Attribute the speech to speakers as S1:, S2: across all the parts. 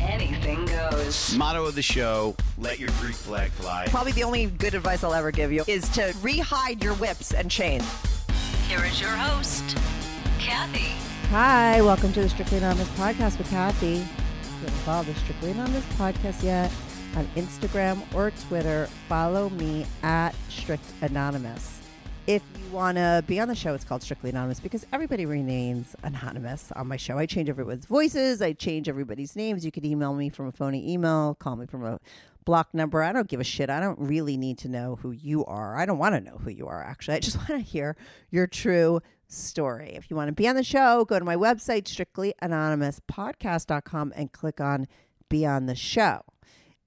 S1: And anything goes.
S2: Motto of the show: Let your Greek flag fly.
S3: Probably the only good advice I'll ever give you is to rehide your whips and chains.
S1: Here is your host, Kathy.
S4: Hi, welcome to the Strictly Anonymous podcast with Kathy. If you haven't followed the Strictly Anonymous podcast yet on Instagram or Twitter, follow me at Strict Anonymous.
S3: If you want to be on the show, it's called Strictly Anonymous because everybody remains anonymous on my show. I change everyone's voices, I change everybody's names. You could email me from a phony email, call me from a block number. I don't give a shit. I don't really need to know who you are. I don't want to know who you are, actually. I just want to hear your true story. If you want to be on the show, go to my website, strictlyanonymouspodcast.com, and click on Be on the Show.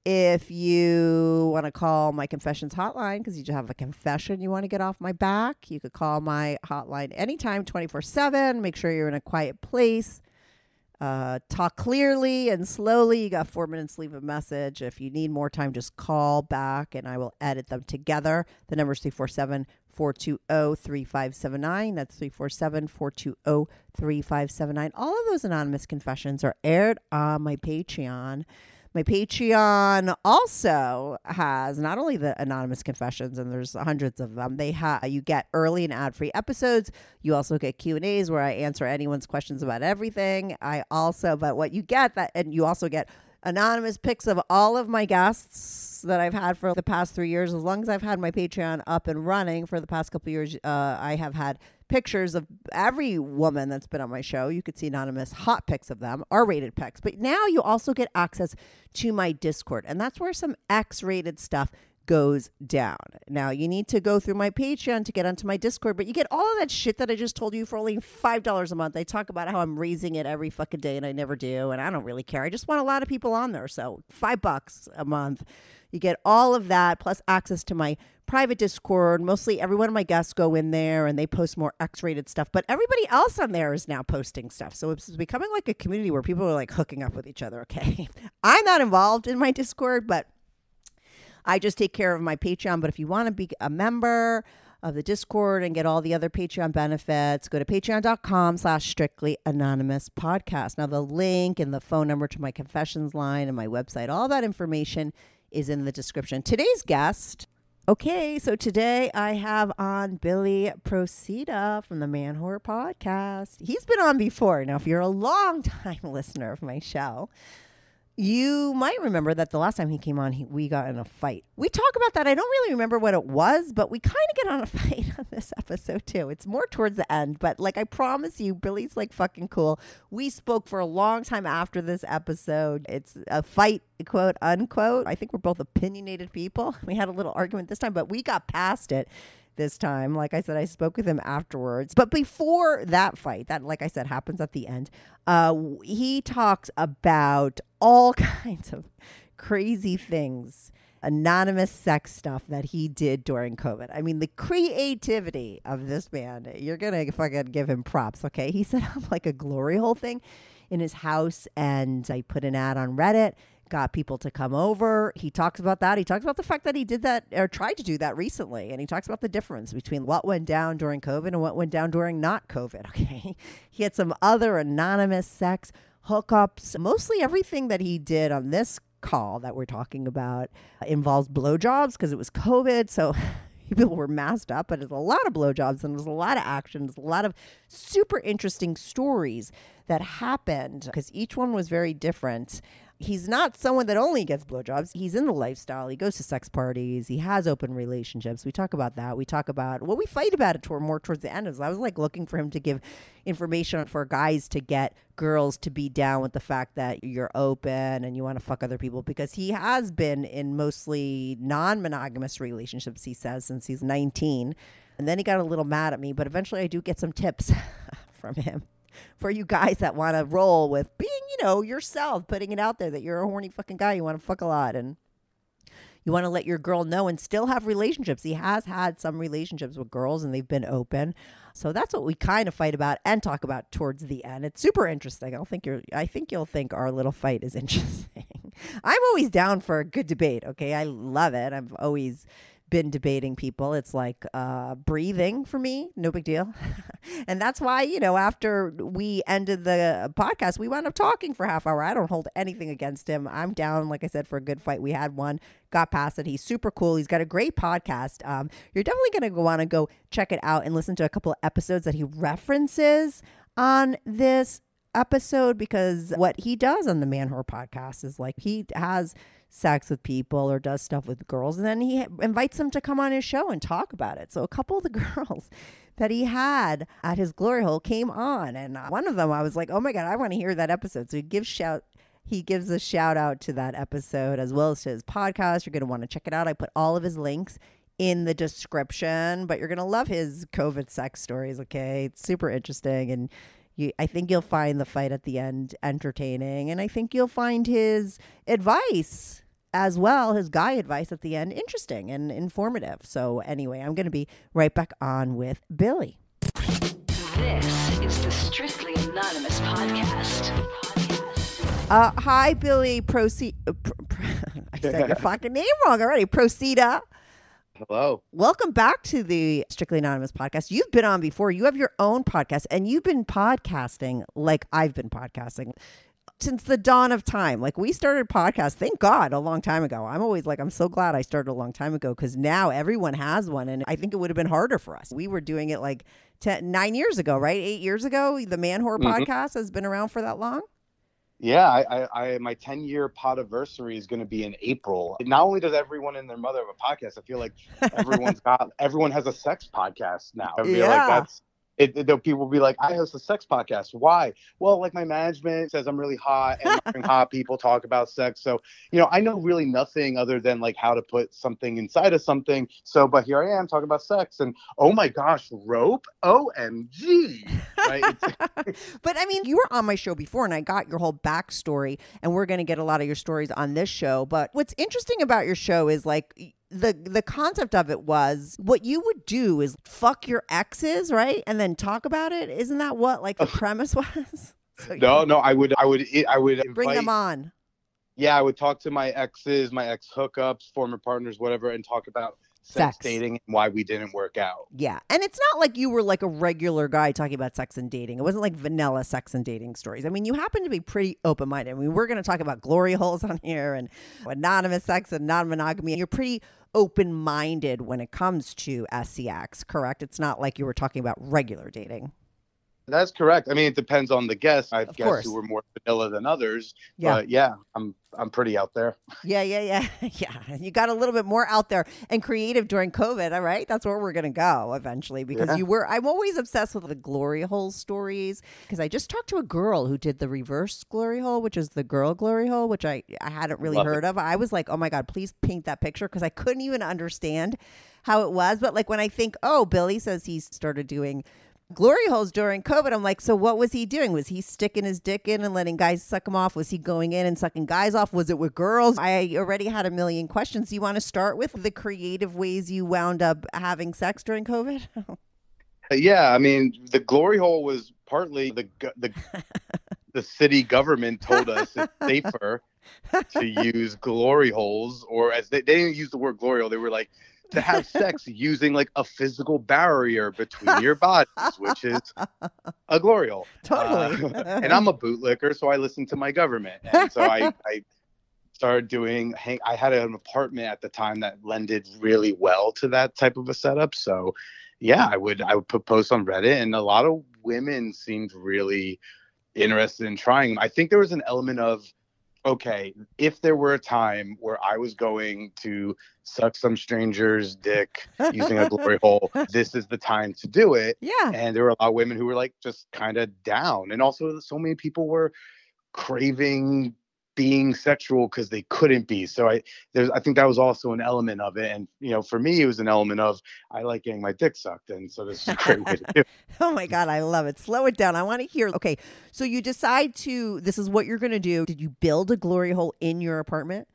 S3: If you want to call my confessions hotline because you just have a confession you want to get off my back, you could call my hotline anytime, 24 7. Make sure you're in a quiet place. Uh, talk clearly and slowly. You got four minutes, leave a message. If you need more time, just call back and I will edit them together. The number is 347 420 3579. That's 347 420 3579. All of those anonymous confessions are aired on my Patreon. My Patreon also has not only the anonymous confessions, and there's hundreds of them. They have you get early and ad-free episodes. You also get Q and A's where I answer anyone's questions about everything. I also, but what you get that, and you also get anonymous pics of all of my guests that I've had for the past three years. As long as I've had my Patreon up and running for the past couple years, uh, I have had pictures of every woman that's been on my show. You could see anonymous hot pics of them, R rated pics. But now you also get access to my Discord, and that's where some X rated stuff goes down. Now you need to go through my Patreon to get onto my Discord, but you get all of that shit that I just told you for only five dollars a month. I talk about how I'm raising it every fucking day and I never do, and I don't really care. I just want a lot of people on there. So five bucks a month. You get all of that plus access to my private Discord. Mostly every one of my guests go in there and they post more X rated stuff. But everybody else on there is now posting stuff. So it's becoming like a community where people are like hooking up with each other. Okay. I'm not involved in my Discord, but I just take care of my Patreon. But if you want to be a member of the Discord and get all the other Patreon benefits, go to patreon.com slash strictly anonymous podcast. Now the link and the phone number to my confessions line and my website, all that information is in the description. Today's guest. Okay, so today I have on Billy Procida from the Man Whore Podcast. He's been on before. Now, if you're a long time listener of my show, you might remember that the last time he came on, he, we got in a fight. We talk about that. I don't really remember what it was, but we kind of get on a fight on this episode too. It's more towards the end, but like I promise you, Billy's like fucking cool. We spoke for a long time after this episode. It's a fight, quote unquote. I think we're both opinionated people. We had a little argument this time, but we got past it this time. Like I said, I spoke with him afterwards. But before that fight, that, like I said, happens at the end, uh, he talks about all kinds of crazy things, anonymous sex stuff that he did during COVID. I mean, the creativity of this man, you're going to fucking give him props, okay? He set up like a glory hole thing in his house, and I put an ad on Reddit got people to come over. He talks about that. He talks about the fact that he did that or tried to do that recently. And he talks about the difference between what went down during COVID and what went down during not COVID. Okay. He had some other anonymous sex hookups. Mostly everything that he did on this call that we're talking about involves blowjobs because it was COVID. So people were masked up, but it's a lot of blowjobs and there's a lot of action. There's a lot of super interesting stories that happened because each one was very different he's not someone that only gets blowjobs. He's in the lifestyle. He goes to sex parties. He has open relationships. We talk about that. We talk about what well, we fight about it toward more towards the end. Is I was like looking for him to give information for guys to get girls to be down with the fact that you're open and you want to fuck other people because he has been in mostly non-monogamous relationships. He says since he's 19, and then he got a little mad at me. But eventually, I do get some tips from him for you guys that want to roll with being, you know, yourself, putting it out there that you're a horny fucking guy, you want to fuck a lot, and you want to let your girl know and still have relationships. He has had some relationships with girls and they've been open. So that's what we kind of fight about and talk about towards the end. It's super interesting. I think you're I think you'll think our little fight is interesting. I'm always down for a good debate, okay? I love it. I've always been debating people. It's like uh, breathing for me, no big deal. and that's why, you know, after we ended the podcast, we wound up talking for half hour. I don't hold anything against him. I'm down, like I said, for a good fight. We had one, got past it. He's super cool. He's got a great podcast. Um, you're definitely going to want to go check it out and listen to a couple episodes that he references on this episode because what he does on the Man Whore podcast is like he has sex with people or does stuff with girls. And then he invites them to come on his show and talk about it. So a couple of the girls that he had at his glory hole came on. And uh, one of them, I was like, oh my God, I want to hear that episode. So he gives shout. He gives a shout out to that episode as well as to his podcast. You're going to want to check it out. I put all of his links in the description, but you're going to love his COVID sex stories. Okay. It's super interesting. And you, I think you'll find the fight at the end entertaining. And I think you'll find his advice as well, his guy advice at the end, interesting and informative. So, anyway, I'm going to be right back on with Billy.
S1: This is the Strictly Anonymous podcast.
S3: Uh, hi, Billy. Proceed. Uh, pr- pr- I said your fucking name wrong already. Procida.
S5: Hello.
S3: Welcome back to the Strictly Anonymous podcast. You've been on before. You have your own podcast, and you've been podcasting like I've been podcasting since the dawn of time. Like we started podcasts, thank God, a long time ago. I'm always like, I'm so glad I started a long time ago because now everyone has one. And I think it would have been harder for us. We were doing it like ten, nine years ago, right? Eight years ago. The Man Whore
S5: Mhm.
S3: podcast has been around for that long.
S5: Yeah, I, I, I my 10 year podiversary is going to be in April. Not only does everyone and their mother have a podcast, I feel like everyone's got everyone has a sex podcast now. I feel
S3: Yeah.
S5: like that's it, it- people will be like, I host a sex podcast. Why? Well, like my management says I'm really hot and hot people talk about sex. So, you know, I know really nothing other than like how to put something inside of something. So, but here I am talking about sex and oh my gosh, rope? OMG. Right?
S3: But I mean, you were on my show before and I got your whole backstory, and we're going to get a lot of your stories on this show. But what's interesting about your show is like, the the concept of it was what you would do is fuck your exes, right? And then talk about it. Isn't that what like the premise was? So
S5: no, no, I would, I would, I would
S3: bring
S5: invite-
S3: them on.
S5: yeah, I would talk to my exes, my ex hookups, former partners, whatever, and talk about sex,
S3: Sex.
S5: dating and why we didn't work out.
S3: Yeah. And it's not like you were like a regular guy talking about sex and dating. It wasn't like vanilla sex and dating stories. I mean, you happen to be pretty open minded. I mean, we're going to talk about glory holes on here and anonymous sex and non monogamy. And you're pretty open minded when it comes to SCX, correct? It's not like you were talking about regular dating.
S5: That's correct. I mean, it depends on the guests. I have
S3: Of
S5: guests who were more vanilla than others.
S3: Yeah.
S5: But yeah, I'm I'm pretty out there.
S3: Yeah, yeah, yeah. Yeah. You got a little bit more out there and creative during COVID, all right? That's where we're going to go eventually because
S5: Yeah.
S3: you were I'm always obsessed with the glory hole stories because I just talked to a girl who did the reverse glory hole, which is the girl glory hole, which I I hadn't really
S5: Love it.
S3: heard of. I was like, "Oh my god, please paint that picture" because I couldn't even understand how it was, but like when I think, "Oh, Billy says he started doing glory holes during COVID. I'm like, so what was he doing? Was he sticking his dick in and letting guys suck him off? Was he going in and sucking guys off? Was it with girls? I already had a million questions. You want to start with the creative ways you wound up having sex during COVID?
S5: Uh, Yeah, I mean, the glory hole was partly the the the city government told us it's safer to use glory holes, or as they, they didn't use the word glory hole, they were like to have sex using like a physical barrier between your bodies, which is a glory hole.
S3: totally.
S5: Uh, and I'm a bootlicker, so I listen to my government, and so I, I started doing. hang- I had an apartment at the time that lended really well to that type of a setup. So, yeah, I would I would put posts on Reddit, and a lot of women seemed really interested in trying. I think there was an element of okay, if there were a time where I was going to suck some stranger's dick using a glory hole, this is the time to do it
S3: yeah.
S5: and there were a lot of women who were like just kind of down and also so many people were craving being sexual because they couldn't be so i there's i think that was also an element of it and you know for me it was an element of i like getting my dick sucked and so this is a great way to do it
S3: Oh my God, I love it. Slow it down. I want to hear. Okay, so you decide to, this is what you're going to do. Did you build a glory hole in your apartment?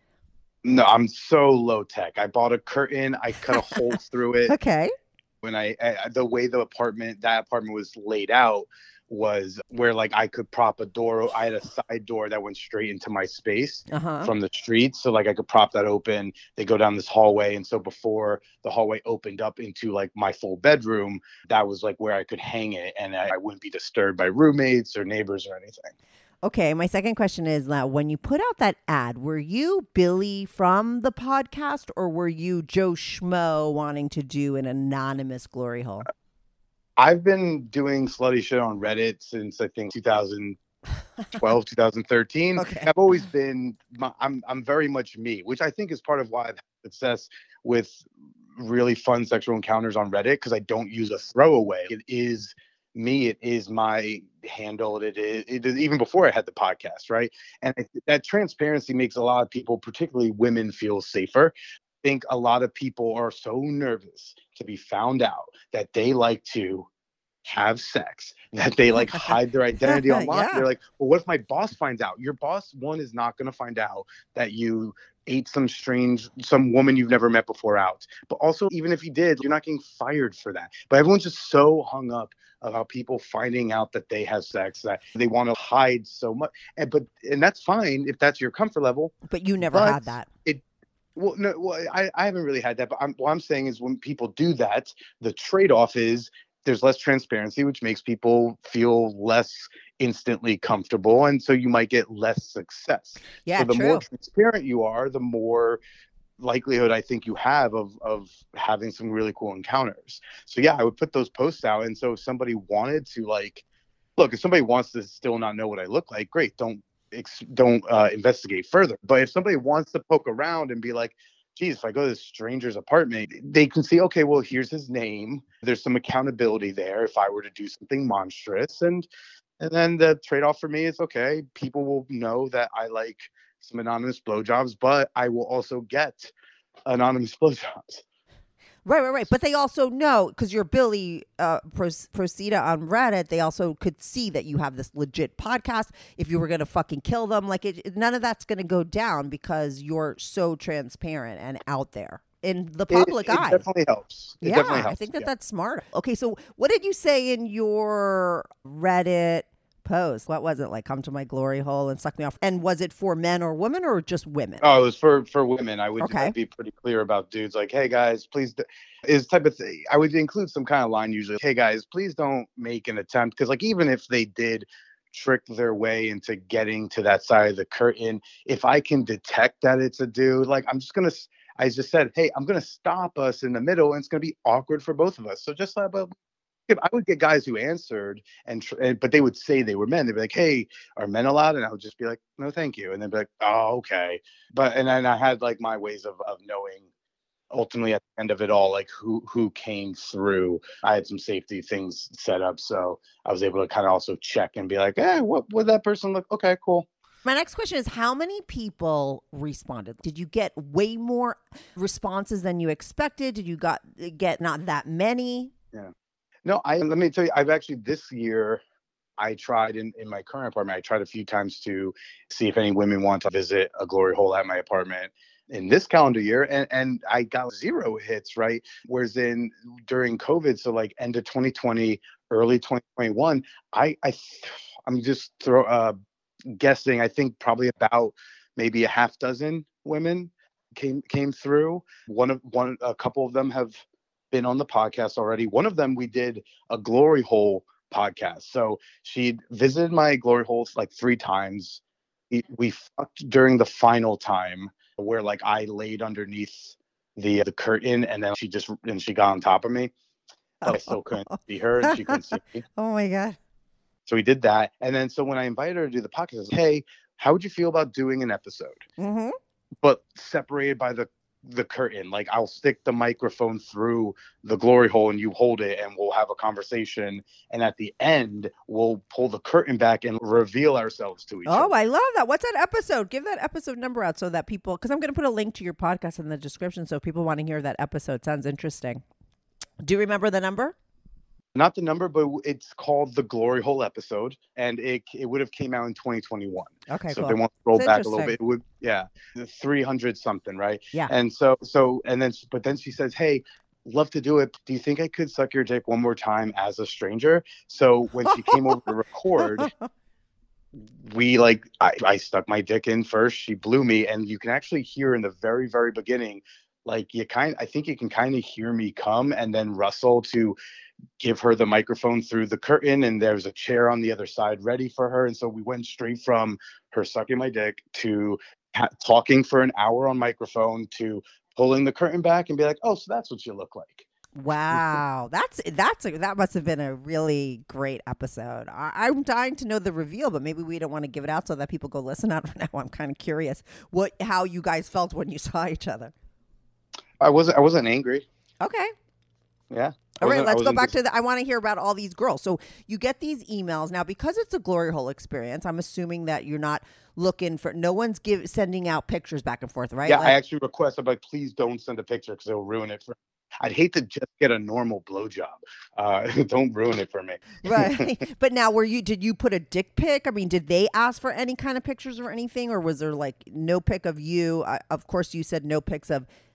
S5: No, I'm so low tech. I bought a curtain. I cut a hole through it.
S3: Okay.
S5: When I, I the way the apartment that apartment was laid out was where like I could prop a door. I had a side door that went straight into my space
S3: Uh huh.
S5: from the street, so like I could prop that open. They go down this hallway, and so before the hallway opened up into like my full bedroom, that was like where I could hang it, and I, I wouldn't be disturbed by roommates or neighbors or anything.
S3: Okay, my second question is now when you put out that ad, were you Billy from the podcast or were you Joe Schmo wanting to do an anonymous glory hole?
S5: I've been doing slutty shit on Reddit since I think 2012, 2013.
S3: Okay.
S5: I've always been, my, I'm, I'm very much me, which I think is part of why I've had success with really fun sexual encounters on Reddit because I don't use a throwaway. It is me. It is my handle. It is, it is even before I had the podcast, right? And I, that transparency makes a lot of people, particularly women, feel safer. Think a lot of people are so nervous to be found out that they like to have sex, that they like hide their identity online.
S3: Yeah.
S5: They're like, well, what if my boss finds out? Your boss, one, is not going to find out that you ate some strange, some woman you've never met before out. But also, even if you did, you're not getting fired for that. But everyone's just so hung up about people finding out that they have sex that they want to hide so much. And but and that's fine if that's your comfort level.
S3: But you never
S5: But-
S3: had that.
S5: Well, no, well, I, I haven't really had that, but I'm, what I'm saying is when people do that, the trade off is there's less transparency, which makes people feel less instantly comfortable. And so you might get less success.
S3: Yeah,
S5: so the
S3: true.
S5: more transparent you are, the more likelihood I think you have of of having some really cool encounters. So yeah, I would put those posts out. And so if somebody wanted to like look, if somebody wants to still not know what I look like, great. Don't ex- don't uh, investigate further. But if somebody wants to poke around and be like, geez, if I go to this stranger's apartment, they can see, okay, well, here's his name. There's some accountability there if I were to do something monstrous. And and then the trade-off for me is okay, people will know that I like some anonymous blowjobs, but I will also get anonymous blowjobs.
S3: Right, right, right. But they also know because you're Billy uh, Procida on Reddit. They also could see that you have this legit podcast. If you were gonna fucking kill them, like it, it- none of that's gonna go down because you're so transparent and out there in the
S5: It-
S3: public
S5: it,
S3: eye.
S5: definitely helps. It
S3: yeah,
S5: definitely helps.
S3: I think that
S5: yeah.
S3: that's smart. Okay, so what did you say in your Reddit post? What was it like? Come to my glory hole and suck me off. And was it for men or women or just women?
S5: Oh, it was for for women. I would
S3: Okay.
S5: Be pretty clear about dudes like, hey guys, please. d- Is type of thing. I would include some kind of line usually. Hey guys, please don't make an attempt because like even if they did trick their way into getting to that side of the curtain, if I can detect that it's a dude, like I'm just gonna. I just said, hey, I'm gonna stop us in the middle, and it's gonna be awkward for both of us. So just like, I would get guys who answered and, and but they would say they were men. They'd be like, "Hey, are men allowed?" And I would just be like, "No, thank you." And they'd be like, "Oh, okay." But and then I had like my ways of of knowing ultimately at the end of it all like who who came through. I had some safety things set up, so I was able to kind of also check and be like, "Eh, what would that person look? Okay, cool."
S3: My next question is how many people responded? Did you get way more responses than you expected? Did you got get not that many?
S5: No, I let me tell you, I've actually this year I tried in, in my current apartment, I tried a few times to see if any women want to visit a glory hole at my apartment in this calendar year and, and I got zero hits, right? Whereas in during COVID, so like end of 2020, early 2021, I I I'm just throw uh guessing, I think probably about maybe a half dozen women came came through. One of one a couple of them have been on the podcast already. One of them we did a glory hole podcast. So she visited my glory holes like three times. We, fucked during the final time where like I laid underneath the the curtain and then she just and she got on top of me. But I still couldn't see her and she couldn't see me.
S3: Oh my god.
S5: So we did that. And then so when I invited her to do the podcast, I was like, hey, how would you feel about doing an episode?
S3: Mm-hmm.
S5: but separated by the the curtain like i'll stick the microphone through the glory hole and you hold it and we'll have a conversation and at the end we'll pull the curtain back and reveal ourselves to each other.
S3: Oh,
S5: other
S3: I love that. What's that episode? Give that episode number out so that people, because I'm going to put a link to your podcast in the description. So if people want to hear that episode, sounds interesting. Do you remember the number?
S5: Not the number, but it's called the Glory Hole episode, and it it would have came out in 2021.
S3: Okay,
S5: so
S3: cool.
S5: if they want to roll back a little bit, it would yeah, 300 something, right?
S3: Yeah.
S5: And so so and then but then she says, hey. Love to do it. Do you think I could suck your dick one more time as a stranger? So when she came over to record, we like I, I stuck my dick in first. She blew me, and you can actually hear in the very very beginning, like you kind. I think you can kind of hear me come, and then Russell to give her the microphone through the curtain, and there's a chair on the other side ready for her, and so we went straight from her sucking my dick to ha- talking for an hour on microphone to pulling the curtain back and be like, oh, so that's what you look like.
S3: Wow, that's that's a, that must have been a really great episode. I, I'm dying to know the reveal, but maybe we don't want to give it out so that people go listen out for now. I'm kind of curious what how you guys felt when you saw each other.
S5: I wasn't. I wasn't angry.
S3: Okay.
S5: Yeah.
S3: All right, let's go back to the. I want to hear about all these girls. So you get these emails now because it's a glory hole experience. I'm assuming that you're not looking for. No one's give sending out pictures back and forth, right?
S5: Yeah,
S3: Like-
S5: I actually request. I'm like, please don't send a picture because it'll ruin it for. I'd hate to just get a normal blowjob. Uh, don't ruin it for me.
S3: right. but now, were you? Did you put a dick pic? I mean, did they ask for any kind of pictures or anything, or was there like no pic of you? Uh, of course, you said no pics of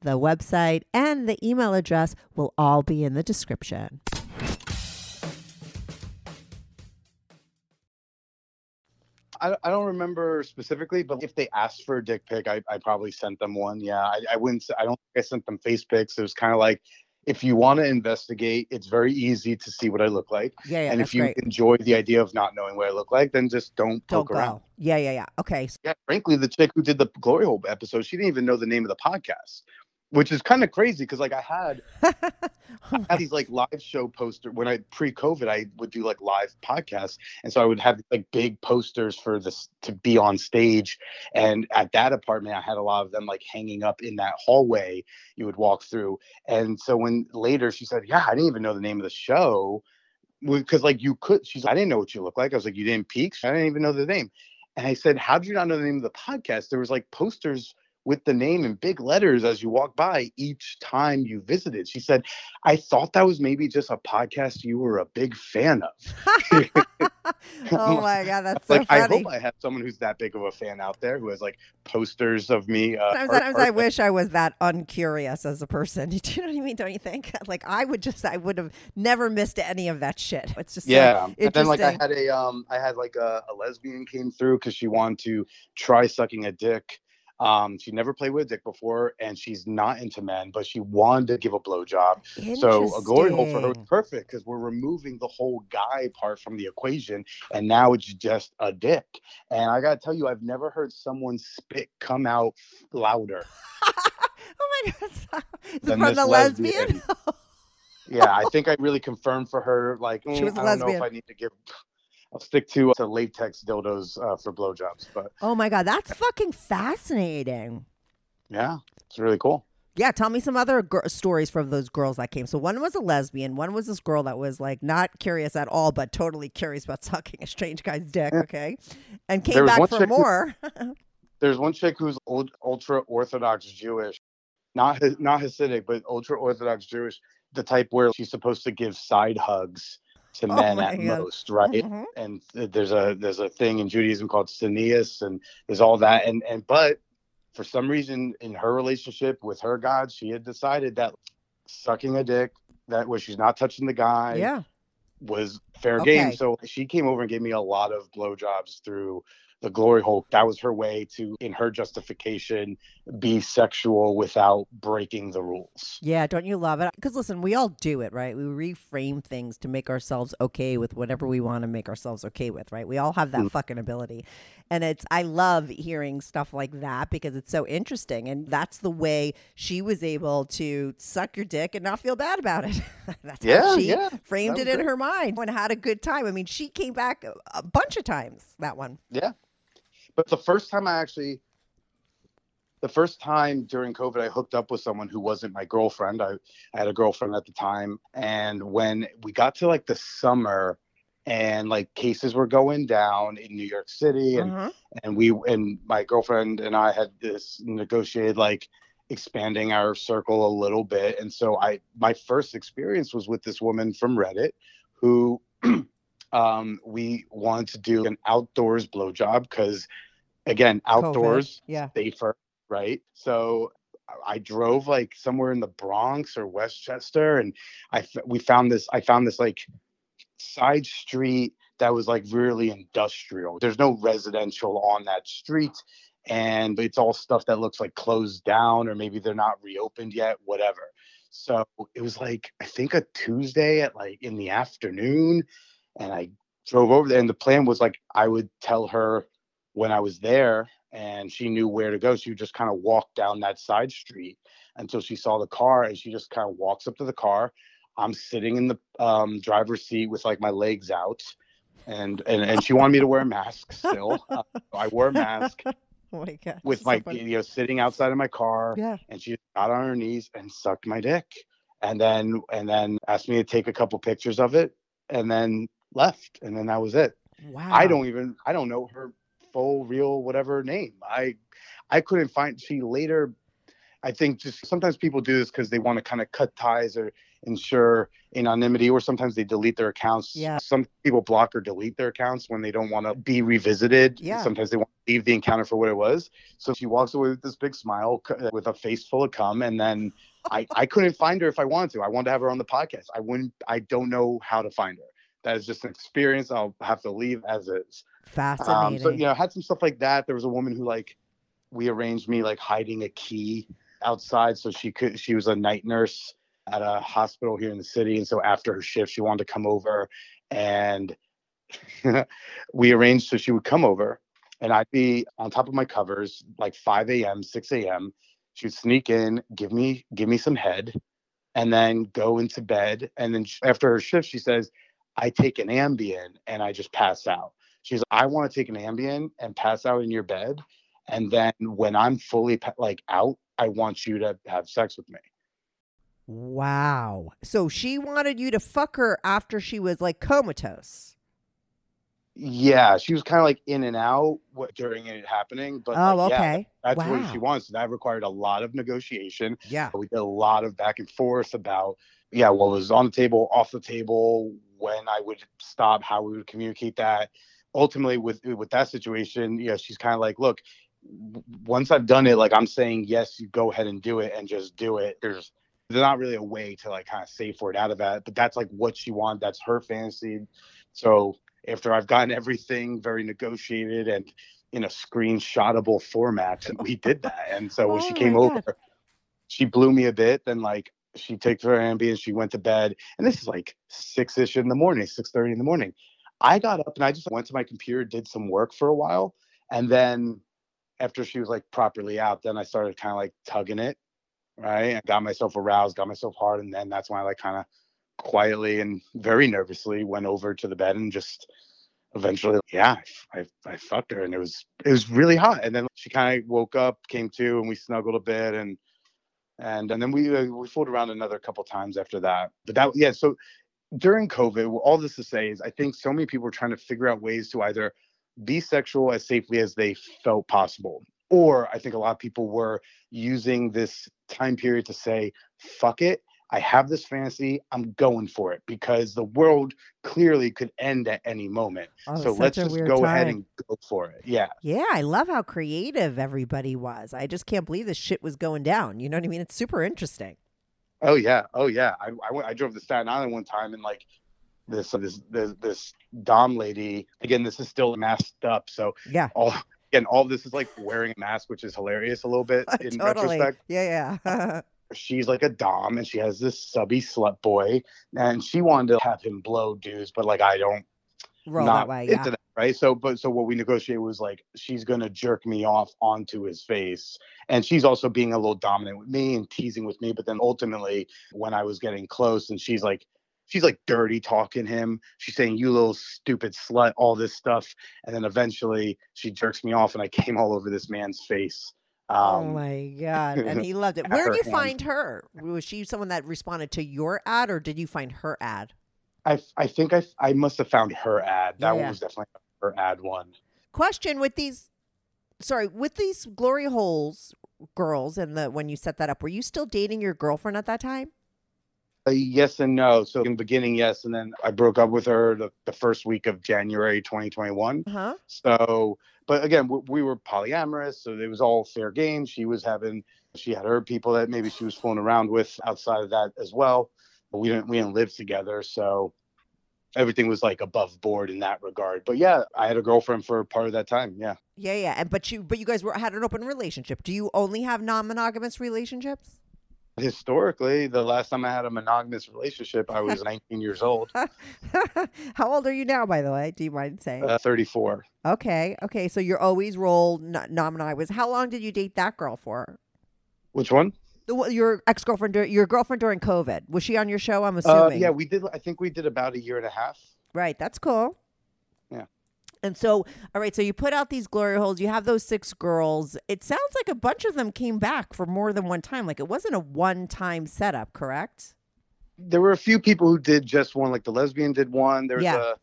S3: the website, and the email address will all be in the description.
S5: I, I don't remember specifically, but if they asked for a dick pic, I, I probably sent them one. Yeah, I, I wouldn't. I don't think I sent them face pics. It was kind of like, if you want to investigate, it's very easy to see what I look like.
S3: Yeah, yeah,
S5: and if you
S3: great.
S5: enjoy the idea of not knowing what I look like, then just don't
S3: Don't
S5: poke around.
S3: go. Yeah, yeah, yeah. Okay.
S5: Yeah, frankly, the chick who did the Glory Hole episode, she didn't even know the name of the podcast, which is kind of crazy because like I had, oh I had these like live show poster when I pre-COVID, I would do like live podcasts, and so I would have like big posters for this to be on stage. And at that apartment, I had a lot of them like hanging up in that hallway you would walk through. And so when later she said, "Yeah, I didn't even know the name of the show." Because like you could, she's like, I didn't know what you look like. I was like, you didn't peek. I didn't even know the name. And I said, How did you not know the name of the podcast? There was like posters with the name in big letters as you walk by each time you visited. She said, I thought that was maybe just a podcast you were a big fan of.
S3: oh my god, that's so
S5: like, I hope I have someone who's that big of a fan out there who has like posters of me. Uh,
S3: Sometimes,
S5: art-
S3: sometimes I
S5: art-
S3: wish I was that uncurious as a person. Do you know what I mean? Don't you think? Like I would just, I would have never missed any of that shit. It's just
S5: Yeah, and then like I had a um, I had like a, a lesbian came through because she wanted to try sucking a dick. Um, she never played with a dick before, and she's not into men, but she wanted to give a blowjob. So a glory hole for her was perfect because we're removing the whole guy part from the equation, and now it's just a dick. And I gotta tell you, I've never heard someone spit come out louder.
S3: oh my god, from the lesbian.
S5: Yeah, I think I really confirmed for her. Like,
S3: She
S5: mm, I don't know if
S3: lesbian.
S5: I need to give. I'll stick to, to latex dildos uh, for blowjobs, but
S3: oh my god, that's fucking fascinating.
S5: yeah, it's really cool.
S3: Yeah, tell me some other gr- stories from those girls that came. So one was a lesbian, one was this girl that was like not curious at all, but totally curious about sucking a strange guy's dick. Okay, and came back for
S5: who-
S3: more.
S5: There's one chick who's old, ultra Orthodox Jewish, not not Hasidic, but ultra Orthodox Jewish, the type where she's supposed to give side hugs to
S3: Oh
S5: men
S3: my
S5: at
S3: God.
S5: most, right?
S3: Mhm.
S5: And there's a there's a thing in Judaism called tznius, and there's all that, and and but for some reason in her relationship with her God, she had decided that sucking a dick, that where she's not touching the guy,
S3: Yeah.
S5: was fair
S3: Okay.
S5: game. So she came over and gave me a lot of blowjobs through the glory hole. That was her way to, in her justification, be sexual without breaking the rules.
S3: Yeah, don't you love it? Because listen, we all do it, right? We reframe things to make ourselves okay with whatever we want to make ourselves okay with, right? We all have that
S5: Mm.
S3: fucking ability. And it's, I love hearing stuff like that because it's so interesting. And that's the way she was able to suck your dick and not feel bad about it. that's how
S5: Yeah,
S3: she
S5: yeah,
S3: framed
S5: that
S3: it in her mind and had a good time. I mean, she came back a bunch of times, that one.
S5: Yeah. But the first time I actually, the first time during COVID, I hooked up with someone who wasn't my girlfriend. I, I had a girlfriend at the time. And when we got to like the summer and like cases were going down in New York City and,
S3: Uh-huh.
S5: and we, and my girlfriend and I had this negotiated like expanding our circle a little bit. And so I, my first experience was with this woman from Reddit who, um, we wanted to do an outdoors blowjob because, again, outdoors
S3: Yeah.
S5: safer, right? So I- I drove like somewhere in the Bronx or Westchester, and I we found this. I found this like side street that was like really industrial. There's no residential on that street. And it's all stuff that looks like closed down, or maybe they're not reopened yet, whatever. So it was like, I think a Tuesday at like in the afternoon. And I drove over there. And the plan was like, I would tell her when I was there and she knew where to go. She would just kind of walk down that side street until she saw the car. And she just kind of walks up to the car. I'm sitting in the um, driver's seat with like my legs out. And, and and she wanted me to wear a mask still. Uh, I wore a mask
S3: Oh my God.
S5: with my
S3: funny.
S5: you know sitting outside of my car
S3: Yeah.
S5: and she got on her knees and sucked my dick and then and then asked me to take a couple pictures of it and then left and then that was it
S3: Wow.
S5: i don't even i don't know her full real whatever name i i couldn't find she later i think just sometimes people do this because they want to kind of cut ties or ensure anonymity or sometimes they delete their accounts
S3: Yeah.
S5: some people block or delete their accounts when they don't want to be revisited
S3: Yeah.
S5: sometimes they want to leave the encounter for what it was so she walks away with this big smile uh, with a face full of cum and then I, I couldn't find her if I wanted to. I wanted to have her on the podcast. I wouldn't I don't know how to find her. That is just an experience I'll have to leave as is.
S3: Fascinating.
S5: Um, so you know, I had some stuff like that. There was a woman who like we arranged me like hiding a key outside so she could she was a night nurse at a hospital here in the city and so after her shift she wanted to come over and we arranged so she would come over and I'd be on top of my covers like 5 a.m., 6 a.m. She'd sneak in, give me give me some head, and then go into bed. And then after her shift, she says, "I take an Ambien and I just pass out." She's, like, "I want to take an Ambien and pass out in your bed, and then when I'm fully like out, I want you to have sex with me."
S3: Wow. So she wanted you to fuck her after she was like comatose.
S5: Yeah, she was kind of like in and out during it happening, but
S3: oh,
S5: like, yeah,
S3: okay.
S5: that's what she wants. That required a lot of negotiation.
S3: Yeah.
S5: We did a lot of back and forth about, yeah, what was on the table, off the table, when I would stop, how we would communicate that. Ultimately, with with that situation, you know, she's kind of like, look, once I've done it, like I'm saying, yes, you go ahead and do it, and just do it. There's there's not really a way to like kind of save for it out of that, but that's like what she wanted. That's her fantasy. So after I've gotten everything very negotiated and in a screenshotable format, we did that. And so when
S3: Oh
S5: she came
S3: God.
S5: over, she blew me a bit. Then like she takes her Ambien, she went to bed, and this is like six ish in the morning, six thirty in the morning. I got up and I just went to my computer, did some work for a while, and then after she was like properly out, then I started kind of like tugging it, right? I got myself aroused, got myself hard, and then that's when I like kind of quietly and very nervously went over to the bed and just eventually yeah I, I fucked her and it was it was really hot and then she kind of woke up came to and we snuggled a bit and and and then we uh, we fooled around another couple times after that but that yeah so during covid all this to say is i think so many people were trying to figure out ways to either be sexual as safely as they felt possible or i think a lot of people were using this time period to say fuck it i have this fantasy i'm going for it because the world clearly could end at any moment
S3: Oh,
S5: so let's just go ahead and go for it yeah
S3: Yeah, I love how creative everybody was. I just can't believe this shit was going down. You know what I mean? It's super interesting.
S5: Oh yeah, oh yeah. I I, went, I drove to Staten Island one time and like this this this, this dom lady again this is still masked up so
S3: Yeah.
S5: all again all this is like wearing a mask which is hilarious a little bit in
S3: totally.
S5: retrospect
S3: Yeah, yeah.
S5: she's like a dom and she has this subby slut boy and she wanted to have him blow dudes but like i don't
S3: Roll that way. Yeah.
S5: Right so but so what we negotiated was like she's gonna jerk me off onto his face and she's also being a little dominant with me and teasing with me but then ultimately when i was getting close and she's like she's like dirty talking him she's saying you little stupid slut all this stuff and then eventually she jerks me off and i came all over this man's face
S3: oh
S5: um,
S3: my god! And he loved it. Where
S5: her
S3: did you
S5: hand.
S3: find her? Was she someone that responded to your ad, or did you find her ad?
S5: I, I think I, I must have found her ad that
S3: Yeah,
S5: one was definitely her add one
S3: Question with these, sorry, with these glory holes girls, and the when you set that up, were you still dating your girlfriend at that time?
S5: Uh, yes and no. So in the beginning, yes, and then I broke up with her the, the first week of January 2021.
S3: Huh?
S5: So, but again, we, we were polyamorous, so it was all fair game. She was having, she had her people that maybe she was fooling around with outside of that as well. But we didn't, we didn't live together, so everything was like above board in that regard. But yeah, I had a girlfriend for part of that time. Yeah.
S3: Yeah, yeah. And but you, but you guys were had an open relationship. Do you only have non-monogamous relationships?
S5: Historically, the last time I had a monogamous relationship, I was 19 years old,
S3: How old are you now, by the way? Do you mind saying?
S5: uh, 34.
S3: okay, okay. So you're always rolled n- non-monogamous. How long did you date that girl for?
S5: Which one?
S3: The, your ex-girlfriend, your girlfriend during COVID. Was she on your show? I'm
S5: Uh,
S3: assuming.
S5: yeah, we did. I think we did about a year and a half.
S3: Right. That's cool.
S5: Yeah.
S3: And so, all right. So you put out these glory holes. You have those six girls. It sounds like a bunch of them came back for more than one time. Like it wasn't a one-time setup, correct?
S5: There were a few people who did just one, like the lesbian did one. There's
S3: Yeah.
S5: a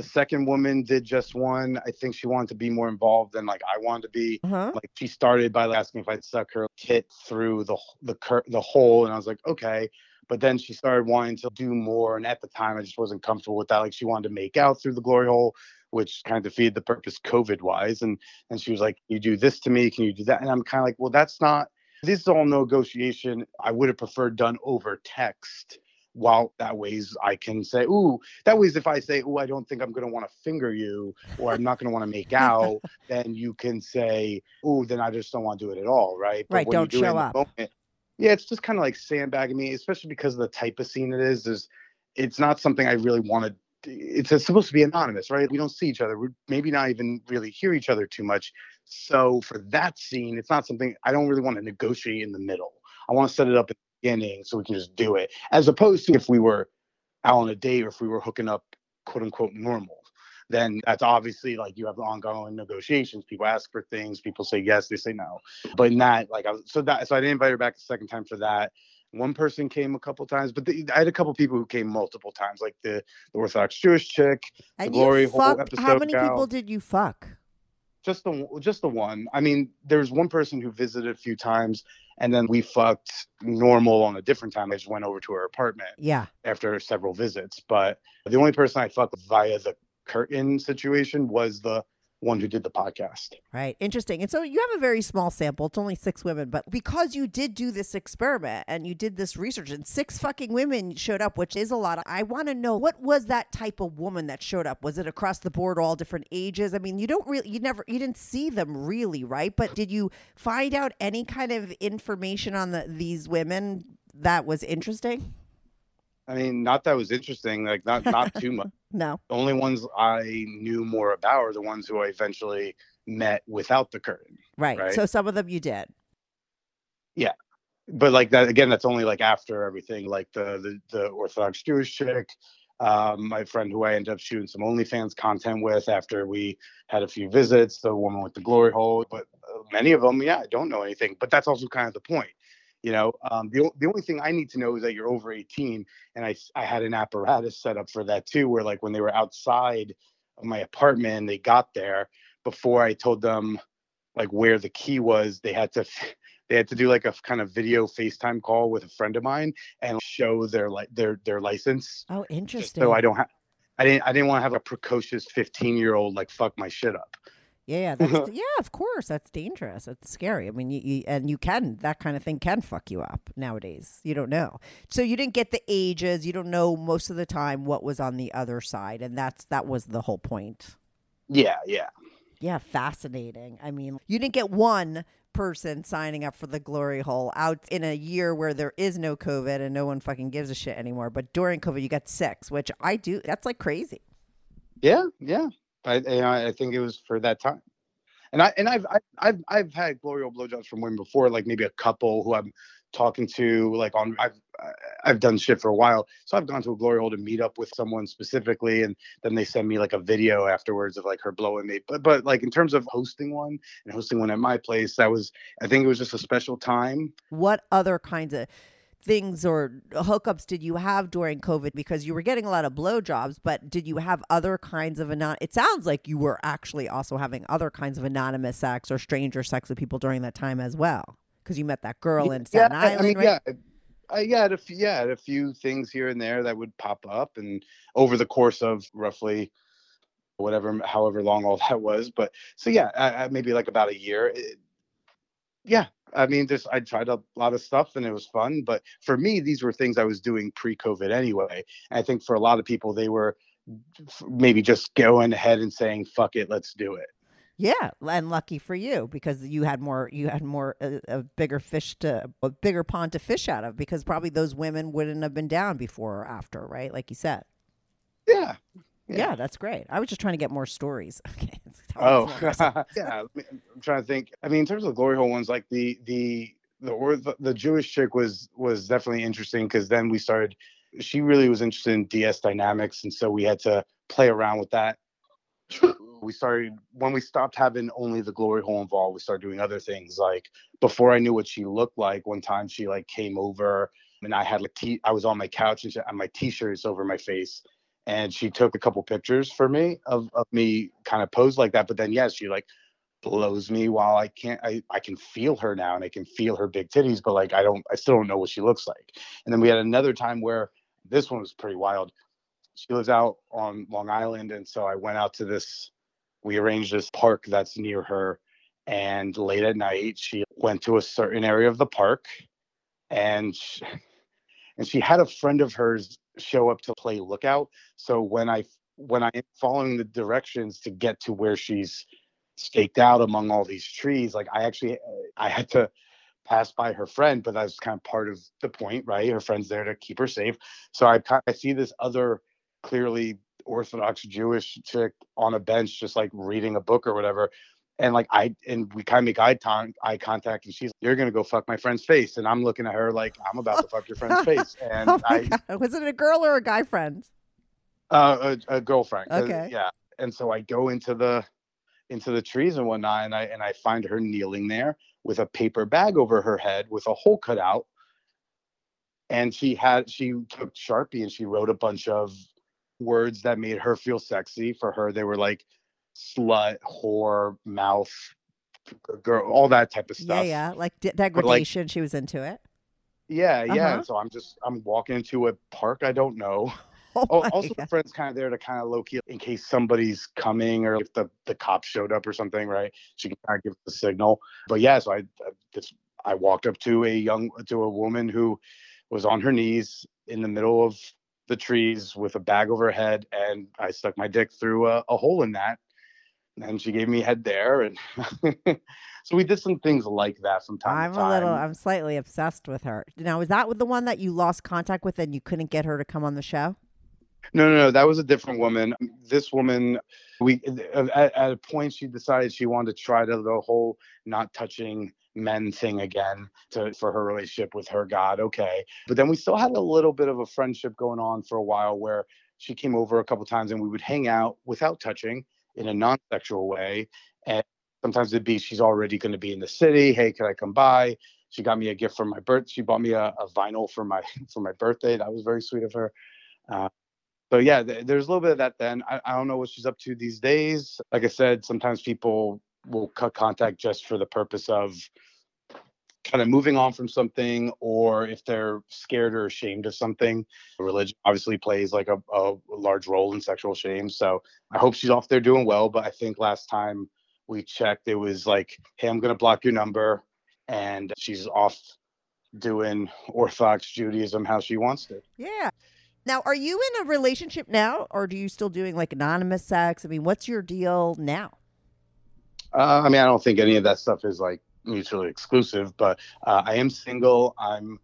S5: the second woman did just one. I think she wanted to be more involved than like I wanted to be.
S3: Uh huh.
S5: Like she started by asking if I'd suck her tit through the the cur- the hole, and I was like, okay. But then she started wanting to do more, and at the time I just wasn't comfortable with that. Like she wanted to make out through the glory hole, which kind of defeated the purpose COVID wise. And and she was like, you do this to me, can you do that? And I'm kind of like, well, that's not. This is all negotiation. I would have preferred done over text. While that ways I can say, ooh, that ways if I say, ooh, I don't think I'm gonna want to finger you, or I'm not gonna want to make out, then you can say, ooh, then I just don't want to do it at all, right?
S3: Right,
S5: when
S3: don't
S5: do it in
S3: show
S5: the
S3: up.
S5: moment- yeah, it's just kind of like sandbagging me, especially because of the type of scene it is. There's, it's not something I really want to. It's, it's supposed to be anonymous, right? We don't see each other. We maybe not even really hear each other too much. So for that scene, it's not something I don't really want to negotiate in the middle. I want to set it up the beginning so we can just do it, as opposed to if we were out on a date or if we were hooking up, quote unquote, normal. Then that's obviously like you have ongoing negotiations. People ask for things. People say yes, they say no. But in that, like, I was, so that so I didn't invite her back the second time for that. One person came a couple times, but the, I had a couple people who came multiple times, like the, the Orthodox Jewish chick,
S3: And
S5: glory
S3: you
S5: hole
S3: fucked. How many people did you fuck?
S5: Just the just the one. I mean, there's one person who visited a few times, and then we fucked normal on a different time. I just went over to her apartment
S3: Yeah.
S5: after several visits. But the only person I fucked via the curtain situation was the one who did the podcast.
S3: Right. Interesting. And so you have a very small sample. It's only six women, but because you did do this experiment and you did this research and six fucking women showed up, which is a lot. I want to know what was that type of woman that showed up? Was it across the board, all different ages? I mean, you don't really, you never, you didn't see them really, right? But did you find out any kind of information on the, these women that was interesting?
S5: I mean, not that was interesting, like not not too much.
S3: No.
S5: The only ones I knew more about are the ones who I eventually met without the curtain.
S3: Right.
S5: Right.
S3: So some of them you did. Yeah.
S5: But like that again that's only like after everything like the the, the orthodox jewish chick um, my friend who i ended up shooting some onlyfans content with after we had a few visits the woman with the glory hole but uh, many of them yeah i don't know anything but that's also kind of the point you know um, the, the only thing i need to know is that you're over 18 and I, I had an apparatus set up for that too where like when they were outside of my apartment and they got there before i told them like where the key was they had to they had to do like a kind of video FaceTime call with a friend of mine and show their like their their license.
S3: Oh, interesting.
S5: So I don't have I didn't I didn't want to have a precocious 15 year old like fuck my shit up.
S3: Yeah, yeah, that's, mm-hmm. yeah. Of course, that's dangerous. That's scary. I mean, you, you and you can that kind of thing can fuck you up nowadays. You don't know. So you didn't get the ages. You don't know most of the time what was on the other side, and that's that was the whole point.
S5: Yeah, yeah.
S3: Yeah, fascinating. I mean, you didn't get one person signing up for the glory hole out in a year where there is no COVID and no one fucking gives a shit anymore. But during COVID, you got six, which I do. That's like crazy.
S5: Yeah, yeah. I you know, I think it was for that time. And I and I've I've I've, had glory hole blowjobs from women before, like maybe a couple who I'm talking to, like on I've I've done shit for a while, so I've gone to a glory hole to meet up with someone specifically, and then they send me like a video afterwards of like her blowing me. But but like in terms of hosting one and hosting one at my place, that was I think it was just a special time.
S3: What other kinds of things or hookups did you have during COVID? Because you were getting a lot of blowjobs, but did you have other kinds of anon? It sounds like you were actually also having other kinds of anonymous sex or stranger sex with people during that time as well. Because you met that girl in
S5: yeah,
S3: Staten
S5: I-
S3: Island,
S5: I mean,
S3: right?
S5: yeah. I yeah, had a few, yeah, a few things here and there that would pop up, and over the course of roughly whatever, however long all that was. But so yeah, I, I, maybe like about a year. It- yeah, I mean, just I tried a lot of stuff and it was fun. But for me, these were things I was doing pre-COVID anyway. And I think for a lot of people, they were maybe just going ahead and saying, "Fuck it, let's do it."
S3: Yeah, and lucky for you because you had more, you had more, uh, a bigger fish to, a bigger pond to fish out of because probably those women wouldn't have been down before or after, right? Like you said.
S5: Yeah.
S3: Yeah, that's great. I was just trying to get more stories. Okay.
S5: Oh, yeah. I mean, I'm trying to think. I mean, in terms of glory hole ones, like the the the or the, the Jewish chick was was definitely interesting because then we started. She really was interested in DS dynamics, and so we had to play around with that. We started when we stopped having only the glory hole involved. We started doing other things. Like before I knew what she looked like, one time she like came over and I had like t- I was on my couch and she had my t-shirts over my face and she took a couple pictures for me of, of me kind of posed like that but then yes she like blows me while i can't I, I can feel her now and i can feel her big titties but like i don't i still don't know what she looks like. And then we had another time where this one was pretty wild. She lives out on long island and so i went out to this we arranged this park that's near her and late at night she went to a certain area of the park and she, and she had a friend of hers show up to play lookout. So when I when I'm following the directions to get to where she's staked out among all these trees, like I actually I had to pass by her friend, but that's kind of part of the point, right? Her friend's there to keep her safe. So I I see this other clearly Orthodox Jewish chick on a bench, just like reading a book or whatever. And like I and we kind of make eye, ton- eye contact, and she's, like, "You're gonna go fuck my friend's face," and I'm looking at her like I'm about to fuck your friend's face. And
S3: oh
S5: I,
S3: God. Was it a girl or a guy friend?
S5: uh, a, a girlfriend.
S3: Okay.
S5: Yeah. And so I go into the into the trees and whatnot, and I and I find her kneeling there with a paper bag over her head with a hole cut out. And she had she took Sharpie and she wrote a bunch of words that made her feel sexy. For her, they were like slut, whore, mouth, girl, all that type of stuff.
S3: yeah. yeah. Like de- degradation. she was into it.
S5: Yeah, yeah.
S3: Uh-huh.
S5: And so I'm just I'm walking into a park I don't know.
S3: Oh,
S5: Oh,
S3: my
S5: also the friend's kind of there to kind of low key in case somebody's coming or if the the cops showed up or something, right? She can kind of give the signal. But yeah, so I just I walked up to a young to a woman who was on her knees in the middle of the trees with a bag over her head, and I stuck my dick through a, a hole in that, and she gave me head there, and so we did some things like that from time
S3: I'm
S5: to time.
S3: a little, I'm slightly obsessed with her. Now, is that with the one that you lost contact with and you couldn't get her to come on the show?
S5: No, no, no. That was a different woman. This woman, we at, at a point she decided she wanted to try to the whole not touching men thing again to for her relationship with her God. Okay, but then we still had a little bit of a friendship going on for a while where she came over a couple times and we would hang out without touching in a non-sexual way. And sometimes it'd be she's already going to be in the city. Hey, can I come by? She got me a gift for my birth. She bought me a, a vinyl for my for my birthday. That was very sweet of her. Uh, so yeah, th- there's a little bit of that. Then I, I don't know what she's up to these days. Like I said, sometimes people will cut contact just for the purpose of kind of moving on from something, or if they're scared or ashamed of something. Religion obviously plays like a, a large role in sexual shame. So I hope she's off there doing well. But I think last time we checked. It was like, hey, I'm gonna block your number, and she's off doing Orthodox Judaism how she wants to.
S3: Yeah. Now, are you in a relationship now, or do you still doing like anonymous sex? I mean, what's your deal now?
S5: Uh, I mean, I don't think any of that stuff is like mutually exclusive, but uh, I am single. I'm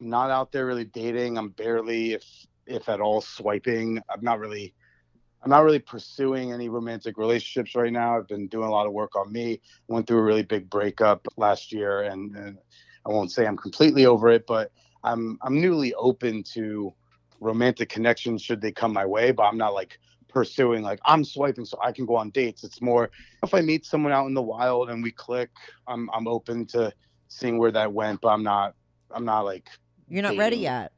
S5: not out there really dating. I'm barely, if if at all, swiping. I'm not really, I'm not really pursuing any romantic relationships right now. I've been doing a lot of work on me. Went through a really big breakup last year, and, and I won't say I'm completely over it, but I'm I'm newly open to romantic connections should they come my way. But I'm not like pursuing like I'm swiping so I can go on dates. It's more if I meet someone out in the wild and we click, I'm I'm open to seeing where that went, but I'm not I'm not like
S3: You're not ready yet.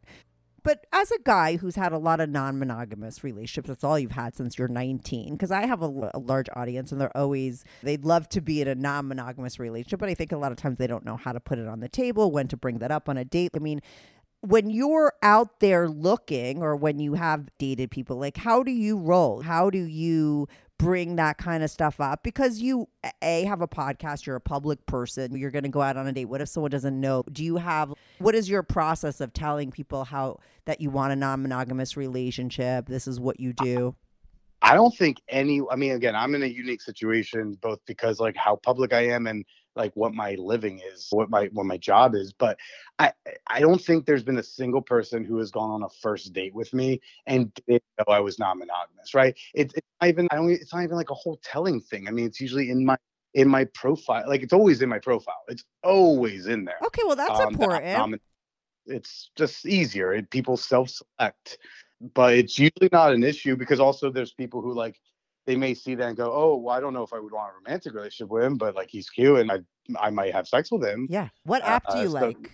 S3: But as a guy who's had a lot of non-monogamous relationships, that's all you've had since you're 19. Because I have a large audience, and they're always they'd love to be in a non-monogamous relationship, but I think a lot of times they don't know how to put it on the table, when to bring that up on a date. I mean, when you're out there looking, or when you have dated people, like how do you roll? How do you bring that kind of stuff up because you a have a podcast you're a public person you're going to go out on a date what if someone doesn't know do you have what is your process of telling people how that you want a non-monogamous relationship this is what you do
S5: I don't think any. I mean, again, I'm in a unique situation both because like how public I am and like what my living is, what my what my job is. But I I don't think there's been a single person who has gone on a first date with me and didn't know I was not monogamous. Right? It's it's not even I don't. It's not even like a whole telling thing. I mean, it's usually in my in my profile. Like it's always in my profile. It's always in there.
S3: okay well that's
S5: um, that
S3: important
S5: I'm- it's just easier. It, people self-select, but it's usually not an issue because also there's people who like they may see that and go, "Oh, well, I don't know if I would want a romantic relationship with him, but like he's cute and I I might have sex with him."
S3: yeah what
S5: Uh,
S3: app do you
S5: so-
S3: like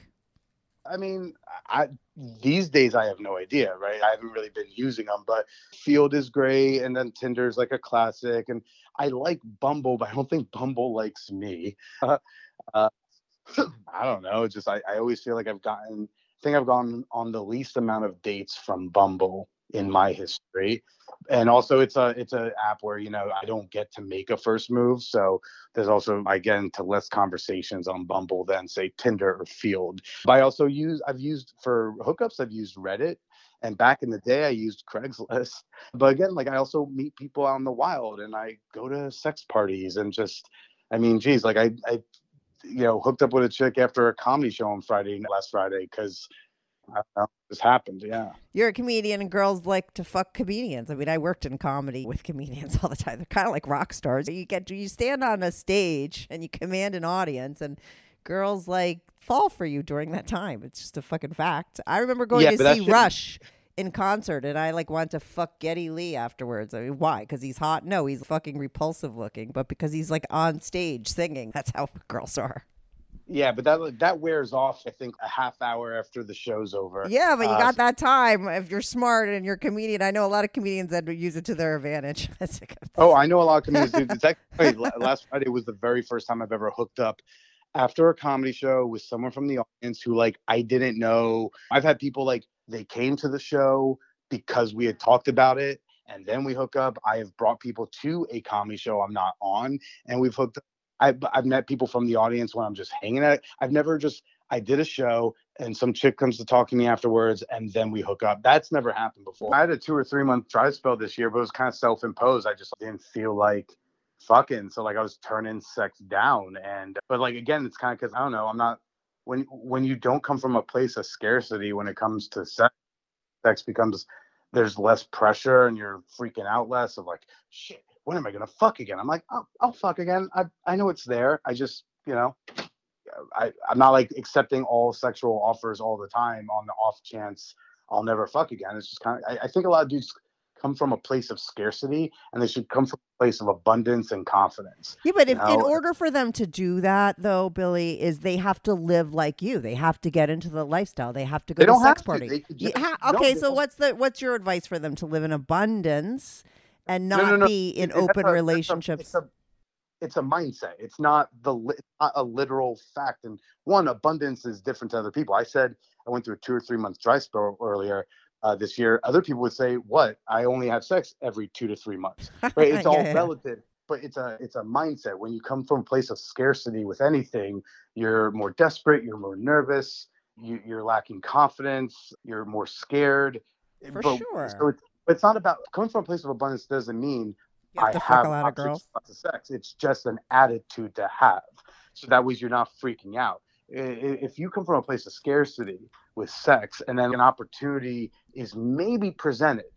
S5: I mean, I these days I have no idea, right? I haven't really been using them, but Feeld is great, and then Tinder is like a classic, and I like Bumble, but I don't think Bumble likes me. Uh, uh, I don't know. Just I, I always feel like I've gotten, I think I've gone on the least amount of dates from Bumble in my history, and also it's a it's a app where you know I don't get to make a first move, so there's also I get into less conversations on Bumble than say Tinder or Feeld. But I also use I've used for hookups I've used Reddit and back in the day I used Craigslist. But again, like I also meet people out in the wild and I go to sex parties and just I mean, geez, like I I you know hooked up with a chick after a comedy show on Friday last Friday because this happened. Yeah.
S3: you're a comedian and girls like to fuck comedians i mean i worked in comedy with comedians all the time they're kind of like rock stars you get you stand on a stage and you command an audience and girls like fall for you during that time it's just a fucking fact i remember going
S5: Yeah,
S3: to see rush in concert and I like want to fuck Geddy Lee afterwards. I mean, why? Because he's hot? No, he's fucking repulsive looking, but because he's like on stage singing. That's how girls are.
S5: Yeah, but that that wears off. I think a half hour after the show's over.
S3: Yeah, but you
S5: Uh,
S3: got that time if you're smart and you're a comedian. I know a lot of comedians that use it to their advantage.
S5: Oh, I know a lot of comedians do. It's actually, la- last Friday was the very first time I've ever hooked up after a comedy show with someone from the audience who like I didn't know. I've had people like they came to the show because we had talked about it and then we hook up. I have brought people to a comedy show I'm not on and we've hooked up. I've, I've met people from the audience when I'm just hanging out. I've never just I did a show and some chick comes to talk to me afterwards and then we hook up. That's never happened before. I had a two or three month dry spell this year, but it was kind of self imposed. I just didn't feel like fucking. So like I was turning sex down. And but like again, it's kind of because I don't know. I'm not when when you don't come from a place of scarcity when it comes to sex. Sex becomes there's less pressure and you're freaking out less of like shit. When am I gonna fuck again? I'm like I'll, I'll fuck again. I I know it's there. I just you know I, I'm not like accepting all sexual offers all the time on the off chance I'll never fuck again. It's just kind of, I, I think a lot of dudes come from a place of scarcity and they should come from a place of abundance and confidence.
S3: Yeah, but if in order for them to do that, though, Billy, is they have to live like you. They have to get into the lifestyle. They have to go
S5: They
S3: to sex
S5: to.
S3: party.
S5: They just-
S3: ha- okay,
S5: they
S3: so what's the what's your advice for them to live in abundance and not
S5: no, no.
S3: be in
S5: It-
S3: open
S5: a-
S3: relationships?
S5: It's a, it's a mindset. It's not the not a literal fact. And one, abundance is different to other people. I said I went through a two or three month dry spell earlier uh, this year. Other people would say, "What? I only have sex every two to three months." Right? It's all
S3: Yeah,
S5: relative. but it's a it's a mindset. When you come from a place of scarcity with anything, you're more desperate, you're more nervous, you, you're lacking confidence, you're more scared.
S3: For
S5: but,
S3: sure.
S5: So it's, but it's not about coming from a place of abundance doesn't mean
S3: You have
S5: I have
S3: a lot of girls.
S5: lots of sex. It's just an attitude to have. So that way you're not freaking out. If you come from a place of scarcity with sex and then an opportunity is maybe presented,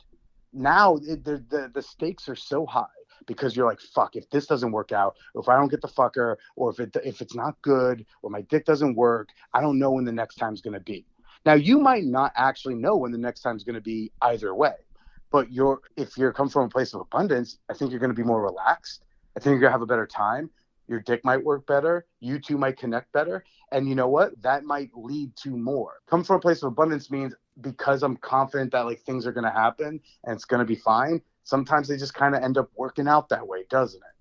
S5: now the, the, the stakes are so high because you're like, fuck, if this doesn't work out, if I don't get the fucker, or if it if it's not good, or my dick doesn't work, I don't know when the next time's gonna be. Now you might not actually know when the next time's gonna be either way but you're if you're come from a place of abundance i think you're going to be more relaxed. I think you're going to have a better time. Your dick might work better. You two might connect better. And you know what? That might lead to more. Come from a place of abundance means because i'm confident that like things are going to happen and it's going to be fine sometimes they just kind of end up working out that way doesn't it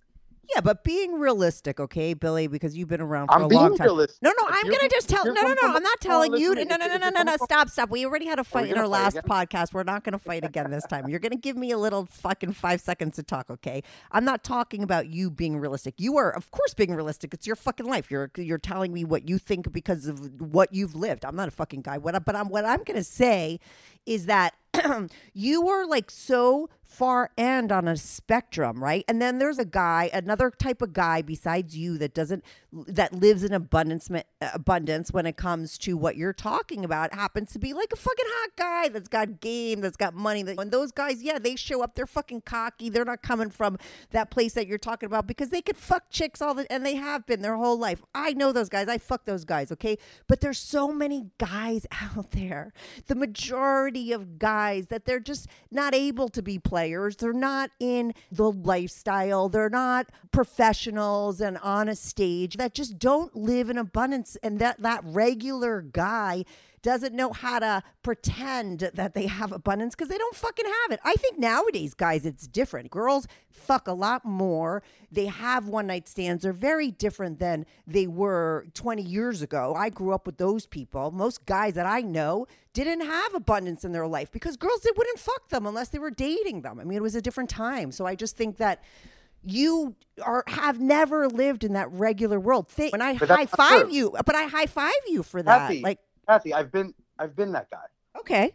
S3: Yeah, but being realistic, okay, Billy, because you've been around for
S5: i'm
S3: a long time.
S5: realistic
S3: No, no,
S5: If
S3: I'm gonna just tell. No, no, no. I'm not
S5: Oh,
S3: telling you. To, no,
S5: if-
S3: no, no, no, no. Stop, stop. We already had a fight in our last
S5: again?
S3: podcast. We're not gonna fight again this time. You're gonna give me a little fucking five seconds to talk, okay? I'm not talking about you being realistic. You are, of course, being realistic. It's your fucking life. You're you're telling me what you think because of what you've lived. I'm not a fucking guy. What, I- but I'm what I'm gonna say is that you were like so far end on a spectrum, right? And then there's a guy, another type of guy besides you that doesn't that lives in abundance abundance when it comes to what you're talking about. Happens to be like a fucking hot guy that's got game, that's got money. That and those guys, yeah, they show up. They're fucking cocky. They're not coming from that place that you're talking about because they could fuck chicks all the and they have been their whole life. I know those guys. I fuck those guys. Okay, but there's so many guys out there. The majority of guys that they're just not able to be players. They're not in the lifestyle. They're not professionals and on a stage that just don't live in abundance. And that that regular guy doesn't know how to pretend that they have abundance because they don't fucking have it. I think nowadays, guys, it's different. Girls fuck a lot more. They have one night stands. They're very different than they were 20 years ago. I grew up with those people. Most guys that I know didn't have abundance in their life because girls they wouldn't fuck them unless they were dating them. I mean, it was a different time. So I just think that you are have never lived in that regular world. Thi- When I high five you, but I high five you for that.
S5: Kathy,
S3: Like,
S5: Kathy, I've been I've been that guy.
S3: okay,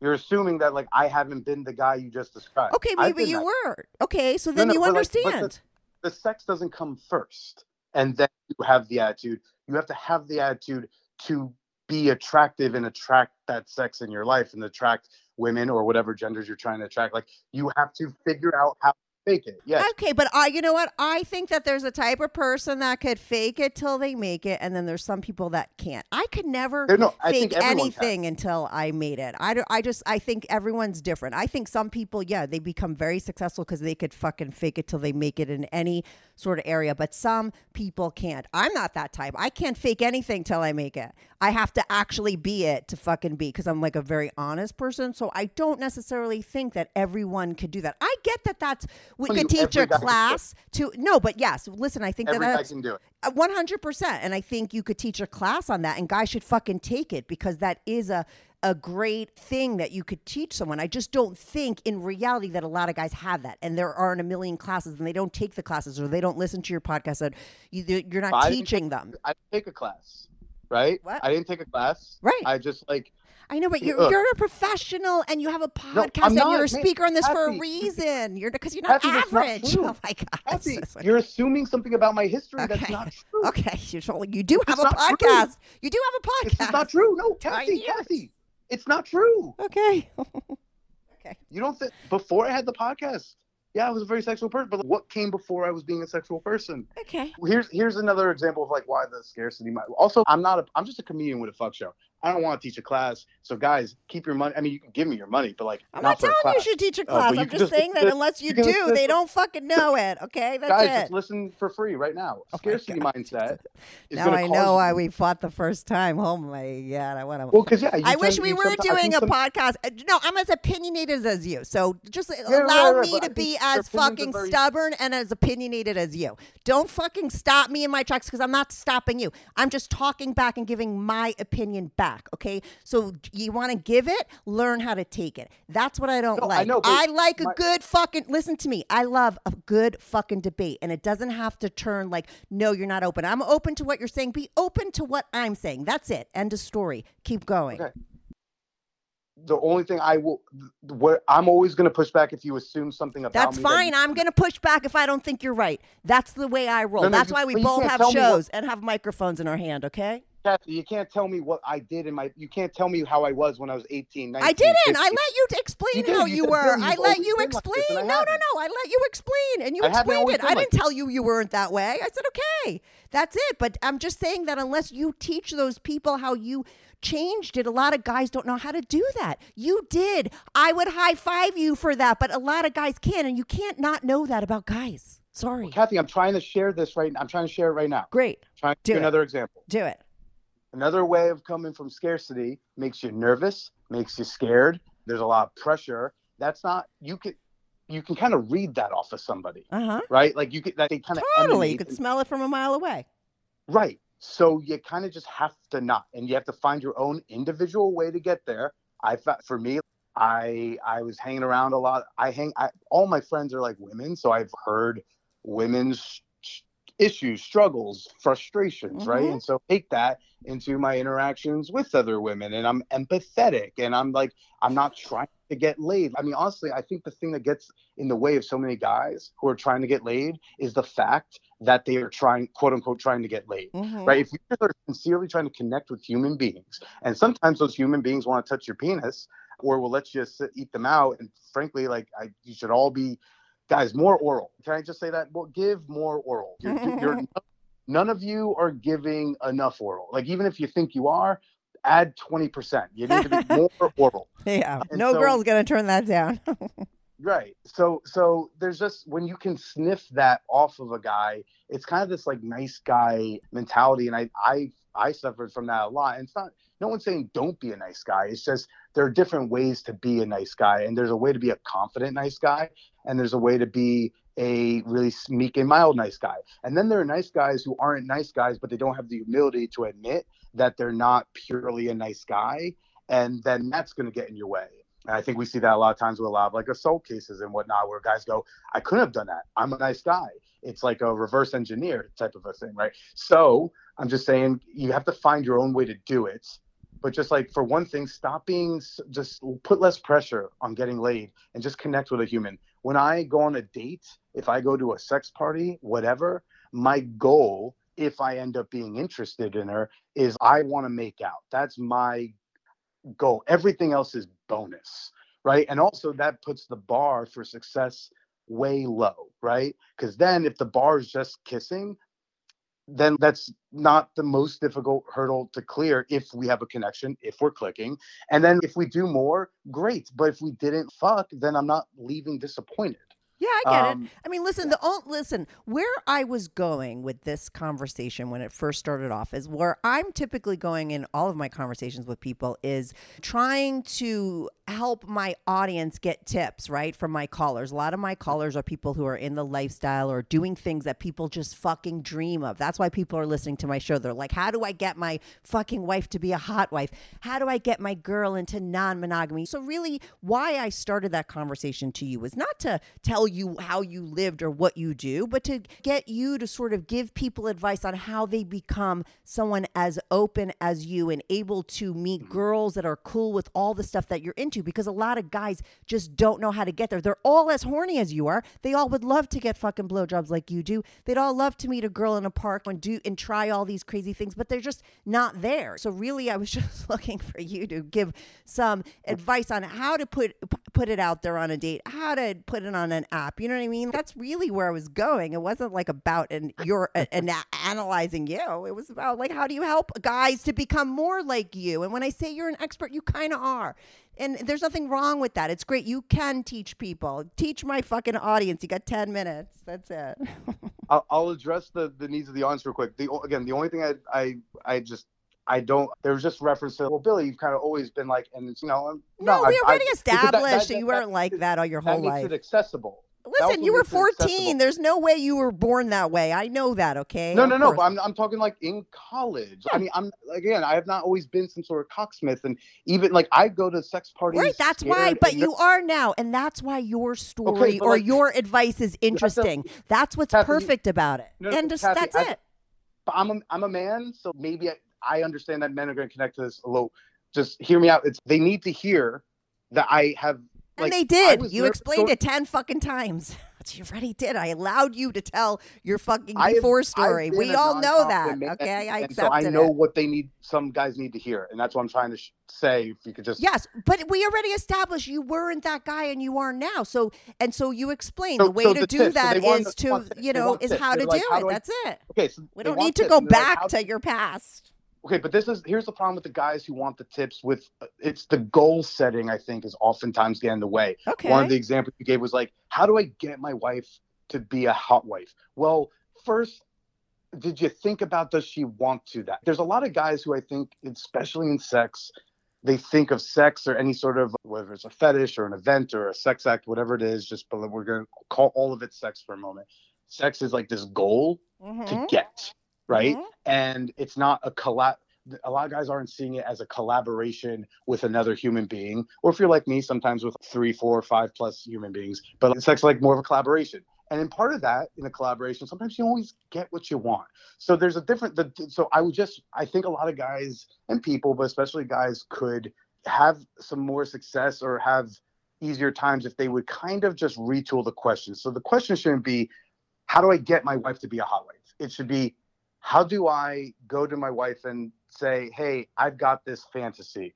S5: You're assuming that like I haven't been the guy you just described.
S3: okay, maybe you were. Okay, so then
S5: no,
S3: you
S5: but, like, the-
S3: understand.
S5: the sex doesn't come first and then you have the attitude you have to have the attitude to be attractive and attract that sex in your life and attract women or whatever genders you're trying to attract like you have to figure out how fake it yes
S3: Okay, but I, you know what? I think that there's a type of person that could fake it till they make it, and then there's some people that can't. I could never
S5: no,
S3: fake anything until I made it. I, I just, I think everyone's different. I think some people, yeah, they become very successful because they could fucking fake it till they make it in any sort of area, but some people can't. I'm not that type. I can't fake anything till I make it. I have to actually be it to fucking be because I'm like a very honest person. So I don't necessarily think that everyone could do that. I get that that's we could teach a
S5: every guy can do it.
S3: class to no, but yes, listen, I think
S5: every
S3: that that's
S5: can do it
S3: one hundred percent, and I think you could teach a class on that, and guys should fucking take it because that is a a great thing that you could teach someone. I just don't think in reality that a lot of guys have that, and there aren't a million classes, and they don't take the classes or they don't listen to your podcast. And you, you're not
S5: I
S3: teaching them.
S5: i didn't take a class right
S3: What?
S5: i didn't take a class
S3: Right.
S5: i just like
S3: I know, but you're,
S5: look.
S3: you're a professional and you have a podcast
S5: I'm
S3: and you're a speaker on this for a reason. You're because you're not
S5: Kathy, that's not
S3: average. Oh my god!
S5: Kathy, you're assuming something about my history that's
S3: Okay.
S5: not true
S3: Okay, you you do have
S5: It's
S3: a
S5: not true.
S3: podcast. You do have a podcast.
S5: it's not true no Kathy. Kathy, it's not true
S3: Okay. Okay.
S5: You don't think before I had the podcast? Yeah, I was a very sexual person, but what came before I was being a sexual person?
S3: okay.
S5: Here's here's another example of like why the scarcity. Might, also, I'm not a I'm just a comedian with a fuck show. I don't want to teach a class. So guys, keep your money. I mean, you can give me your money, but like
S3: I'm
S5: not,
S3: not, telling you should teach a
S5: Uh,
S3: class.
S5: you
S3: I'm just saying that unless you,
S5: you
S3: do,
S5: listen
S3: they don't fucking know it. Okay, that's
S5: guys,
S3: it.
S5: just listen for free right now.
S3: Oh
S5: Scarcity mindset
S3: now I know
S5: you-
S3: why we fought the first time. Oh my god, I want to.
S5: Well, because yeah,
S3: I wish we were doing a
S5: some-
S3: podcast. Uh, No, I'm as opinionated as you. So just
S5: right,
S3: allow
S5: right,
S3: me to be as fucking
S5: very-
S3: stubborn and as opinionated as you. Don't fucking stop me in my tracks because I'm not stopping you. I'm just talking back and giving my opinion back. Back. Okay, so you want to give it, learn how to take it. That's what I don't
S5: No, I
S3: like.
S5: know,
S3: I like a good fucking. Listen to me. I love a good fucking debate, and it doesn't have to turn like, no, you're not open. I'm open to what you're saying. Be open to what I'm saying. That's it. End of story. Keep going.
S5: Okay. The only thing I will, what I'm always going to push back if you assume something about
S3: That's
S5: me. that
S3: fine.
S5: you-
S3: I'm going to push back if I don't think you're right. That's the way I roll.
S5: No, no,
S3: That's
S5: you-
S3: why we both have
S5: me what-
S3: shows and have microphones in our hand, okay?
S5: Kathy, you can't tell me what I did in my. You can't tell me how I was when I was 18, 19.
S3: I didn't. I let you explain
S5: You did.
S3: how
S5: You
S3: you were. I let you
S5: been like this,"
S3: explain. No, no, no. I let you explain, and you
S5: I
S3: explained it. I didn't tell you you weren't that way. I said, okay, that's it. But I'm just saying that unless you teach those people how you changed it, a lot of guys don't know how to do that. You did. I would high five you for that, but a lot of guys can, and you can't not know that about guys. Sorry.
S5: Kathy, I'm trying to share this right. now. I'm trying to share it right now.
S3: Great.
S5: Trying to
S3: Do it.
S5: another example.
S3: Do it.
S5: Another way of coming from scarcity makes you nervous, makes you scared. There's a lot of pressure. That's not you can you can kind of read that off of somebody,
S3: Uh huh.
S5: right? Like you could that they kind of
S3: Totally. You could smell it from a mile away.
S5: right. So you kind of just have to not, and you have to find your own individual way to get there. I for me, I I was hanging around a lot. I hang. I, all my friends are like women, so I've heard women's issues, struggles, frustrations, right?
S3: Mhm.
S5: And so take that into my interactions with other women, and I'm empathetic, and I'm like, I'm not trying to get laid. I mean, honestly, I think the thing that gets in the way of so many guys who are trying to get laid is the fact that they are trying, quote unquote, trying to get laid
S3: Mhm.
S5: right? If you are sincerely trying to connect with human beings, and sometimes those human beings want to touch your penis or will let you sit, eat them out, and frankly, like I, you should all be, guys, more oral. Can I just say that? Well, give more oral. You're, you're, none of you are giving enough oral. Like even if you think you are, add twenty percent. You need to be more oral.
S3: Yeah.
S5: And
S3: No
S5: so-
S3: girl's gonna turn that down.
S5: Right. So so there's just when you can sniff that off of a guy, it's kind of this like nice guy mentality. And I I I suffered from that a lot. And it's not no one's saying don't be a nice guy. It's just there are different ways to be a nice guy. And there's a way to be a confident nice guy. And there's a way to be a really meek and mild nice guy. And then there are nice guys who aren't nice guys, but they don't have the humility to admit that they're not purely a nice guy. And then that's going to get in your way. And I think we see that a lot of times with a lot of like assault cases and whatnot, where guys go, I couldn't have done that. I'm a nice guy. It's like a reverse engineer type of a thing, right? So I'm just saying you have to find your own way to do it. But just like for one thing, stop being just put less pressure on getting laid and just connect with a human. When I go on a date, if I go to a sex party, whatever, my goal, if I end up being interested in her, is I want to make out. That's my goal. Everything else is bonus, right? And also that puts the bar for success way low, right? Because then if the bar is just kissing, then that's not the most difficult hurdle to clear if we have a connection, if we're clicking. And then if we do more, great. But if we didn't fuck, then I'm not leaving disappointed.
S3: Yeah, I get
S5: Um,
S3: it. I mean, listen, the oh, listen, where I was going with this conversation when it first started off is where I'm typically going in all of my conversations with people is trying to help my audience get tips, right? From my callers. A lot of my callers are people who are in the lifestyle or doing things that people just fucking dream of. That's why people are listening to my show. They're like, how do I get my fucking wife to be a hot wife? How do I get my girl into non monogamy? So, really, why I started that conversation to you was not to tell you how you lived or what you do, but to get you to sort of give people advice on how they become someone as open as you and able to meet mm-hmm. girls that are cool with all the stuff that you're into because a lot of guys just don't know how to get there. They're all as horny as you are. They all would love to get fucking blowjobs like you do. They'd all love to meet a girl in a park and do and try all these crazy things, but they're just not there. So really I was just looking for you to give some advice on how to put put it out there on a date, how to put it on an app. You know what I mean? That's really where I was going. It wasn't like about and you're and analyzing you. It was about like how do you help guys to become more like you? And when I say you're an expert, you kind of are. And there's nothing wrong with that. It's great. You can teach people. Teach my fucking audience. You got 10 minutes. That's it.
S5: I'll, I'll address the, the needs of the audience real quick. The again, the only thing I I I just I don't. There was just reference to well, Billy, you've kind of always been like, and it's you know, um, I'm-
S3: No,
S5: I-
S3: we
S5: I-
S3: already
S5: that-
S3: established that,
S5: that-
S3: you weren't like that all your
S5: that
S3: whole
S5: makes
S3: life.
S5: it accessible.
S3: Well,
S5: that
S3: Listen, you were
S5: makes it accessible.
S3: 14. There's no way you were born that way. I know that, okay?
S5: No, no, no. But I'm, I'm talking like in college. I mean, I'm again. I have not always been some sort of cocksmith, and even like I go to sex parties.
S3: Right, that's why. But you are now, and that's why your story
S5: but
S3: or
S5: like-
S3: your advice is interesting. That's what's
S5: Kathy,
S3: perfect about it.
S5: No, no,
S3: and just
S5: Kathy,
S3: that's
S5: I-
S3: it.
S5: but I'm a, I'm a man, so maybe I, I understand that men are going to connect to this a little. Just hear me out. It's they need to hear that I have. Like,
S3: and they did. You explained it ten fucking times. You already did. I allowed you to tell your fucking before
S5: I've
S3: story. We all know that.
S5: man,
S3: Okay, I
S5: and
S3: accepted
S5: so I know
S3: it.
S5: what they need. Some guys need to hear, and that's what I'm trying to sh- say. If you could just
S3: Yes, but we already established you weren't that guy and you are now. So and so you explained
S5: So-
S3: the way
S5: so
S3: to
S5: the
S3: do
S5: tips,
S3: that is to you know is how to
S5: They're
S3: do
S5: like, how
S3: it.
S5: do I-
S3: That's it.
S5: okay. So
S3: We don't need to go
S5: like,
S3: back
S5: how
S3: to your past.
S5: Okay, but this is here's the problem with the guys who want the tips with it's the goal setting I think is oftentimes getting in the way.
S3: Okay.
S5: One of the examples you gave was like, how do I get my wife to be a hot wife? Well, first, did you think about does she want to that? There's a lot of guys who I think, especially in sex, they think of sex or any sort of whether it's a fetish or an event or a sex act, whatever it is, just but we're gonna call all of it sex for a moment. Sex is like this goal to
S3: Mhm.
S5: get, right?
S3: Mhm.
S5: and it's not a collab a lot of guys aren't seeing it as a collaboration with another human being or if you're like me sometimes with three four five plus human beings but it's actually like more of a collaboration and in part of that in a collaboration sometimes you always get what you want so there's a different the, so i would just i think a lot of guys and people but especially guys could have some more success or have easier times if they would kind of just retool the question so the question shouldn't be how do i get my wife to be a hot wife it should be how do I go to my wife and say, hey, I've got this fantasy?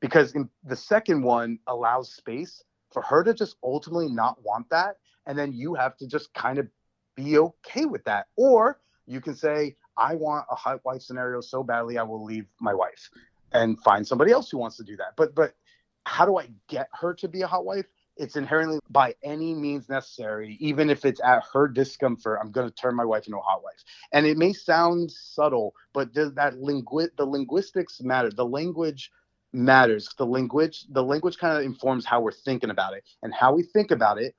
S5: Because the second one allows space for her to just ultimately not want that. And then you have to just kind of be okay with that. Or you can say, I want a hot wife scenario so badly, I will leave my wife and find somebody else who wants to do that. But, but how do I get her to be a hot wife? It's inherently by any means necessary, even if it's at her discomfort. I'm going to turn my wife into a hot wife, and it may sound subtle, but the, that lingu- the linguistics matter. The language matters. The language, the language kind of informs how we're thinking about it, and how we think about it,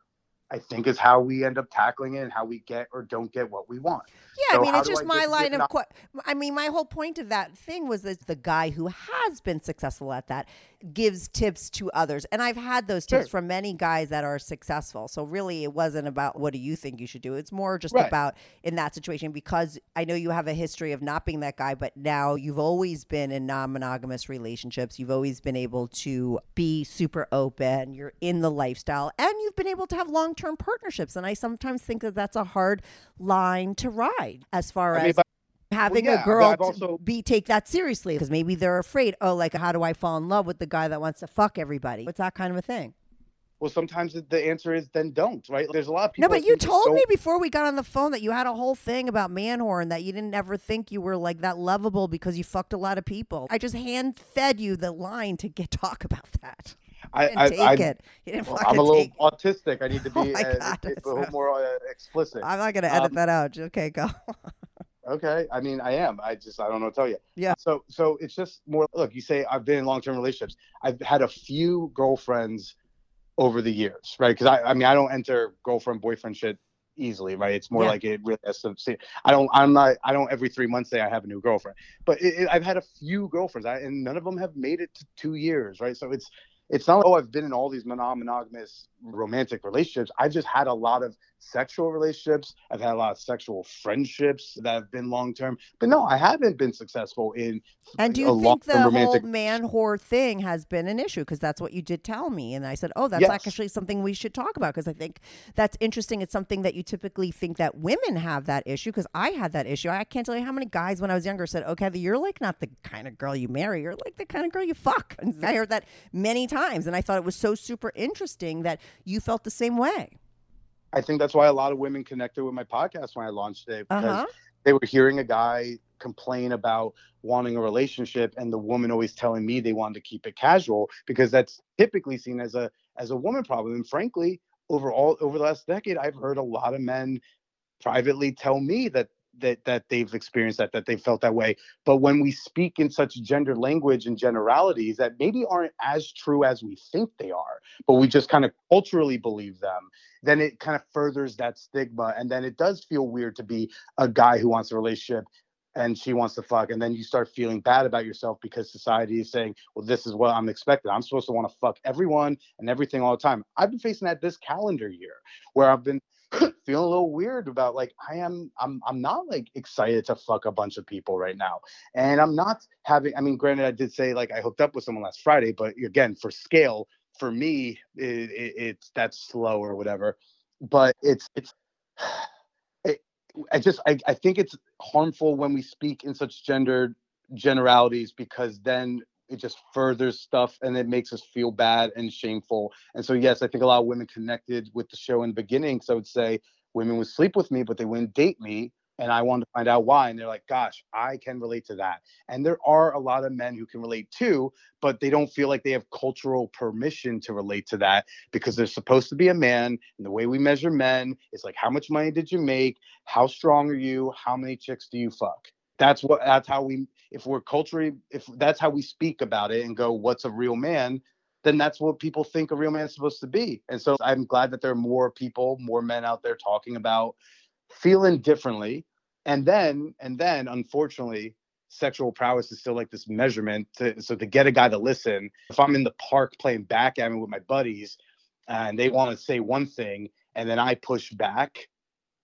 S5: I think, is how we end up tackling it and how we get or don't get what we want.
S3: Yeah,
S5: So
S3: I mean, it's just
S5: I
S3: my line of.
S5: not-
S3: Qu- I mean, my whole point of that thing was that the guy who has been successful at that gives tips to others, and I've had those tips
S5: Sure.
S3: from many guys that are successful. So really, it wasn't about what do you think you should do. It's more just
S5: Right.
S3: about in that situation because I know you have a history of not being that guy, but now you've always been in non-monogamous relationships. You've always been able to be super open. You're in the lifestyle, and you've been able to have long-term partnerships. And I sometimes think that that's a hard line to ride as far
S5: I mean,
S3: as having
S5: yeah,
S3: a girl
S5: also-
S3: be take that seriously because maybe they're afraid. Oh, like how do I fall in love with the guy that wants to fuck everybody? It's that kind of a thing.
S5: Well, sometimes the answer is then don't. Right? There's a lot of people. No,
S3: but you told me before we got on the phone that you had a whole thing about Manwhore that you didn't ever think you were like that lovable because you fucked a lot of people. I just hand fed you the line to get talk about that.
S5: I,
S3: didn't
S5: I,
S3: take
S5: I,
S3: it. You didn't
S5: Well, I'm a little autistic. I need to be
S3: Oh
S5: uh,
S3: God,
S5: a little more uh, explicit.
S3: I'm not gonna edit
S5: Um,
S3: that out. Okay, go.
S5: Okay, I mean, I am. I just I don't know what to tell you.
S3: Yeah.
S5: So so it's just more. Look, you say I've been in long term relationships. I've had a few girlfriends over the years, right? Because I I mean I don't enter girlfriend boyfriend shit easily, right? It's more
S3: Yeah.
S5: like it really has. I don't I'm not I don't every three months say I have a new girlfriend, but it, it, I've had a few girlfriends, I, and none of them have made it to two years, right? So it's it's not like, oh I've been in all these mono- monogamous romantic relationships. I've just had a lot of sexual relationships. I've had a lot of sexual friendships that have been long term. But no, I haven't been successful in
S3: And do you think the whole
S5: romantic
S3: man whore thing has been an issue? Because that's what you did tell me. And I said, oh, that's
S5: Yes.
S3: actually something we should talk about because I think that's interesting. It's something that you typically think that women have that issue because I had that issue. I can't tell you how many guys when I was younger said, okay, you're like not the kind of girl you marry. You're like the kind of girl you fuck. And I heard that many times. And I thought it was so super interesting that you felt the same way.
S5: I think that's why a lot of women connected with my podcast when I launched it because
S3: Uh-huh.
S5: they were hearing a guy complain about wanting a relationship and the woman always telling me they wanted to keep it casual because that's typically seen as a as a woman problem and frankly over all over the last decade I've heard a lot of men privately tell me that that that they've experienced that that they felt that way but when we speak in such gender language and generalities that maybe aren't as true as we think they are but we just kind of culturally believe them, then it kind of furthers that stigma. And then it does feel weird to be a guy who wants a relationship and she wants to fuck. And then you start feeling bad about yourself because society is saying, well, this is what I'm expected. I'm supposed to want to fuck everyone and everything all the time. I've been facing that this calendar year where I've been feeling a little weird about like I am I'm I'm not like excited to fuck a bunch of people right now. And I'm not having I mean granted I did say like I hooked up with someone last Friday, but again for scale for me it, it, it's that's slow or whatever. But it's it's it, I just I, I think it's harmful when we speak in such gendered generalities because then it just furthers stuff and it makes us feel bad and shameful. And so, yes, I think a lot of women connected with the show in the beginning. So I would say women would sleep with me, but they wouldn't date me. And I wanted to find out why. And they're like, gosh, I can relate to that. And there are a lot of men who can relate too, but they don't feel like they have cultural permission to relate to that because they're supposed to be a man. And the way we measure men is like, how much money did you make? How strong are you? How many chicks do you fuck? That's what, that's how we, if we're culturally, if that's how we speak about it and go, what's a real man? Then that's what people think a real man is supposed to be. And so I'm glad that there are more people, more men out there talking about feeling differently and then and then unfortunately sexual prowess is still like this measurement to, so to get a guy to listen if i'm in the park playing backgammon with my buddies and they want to say one thing and then i push back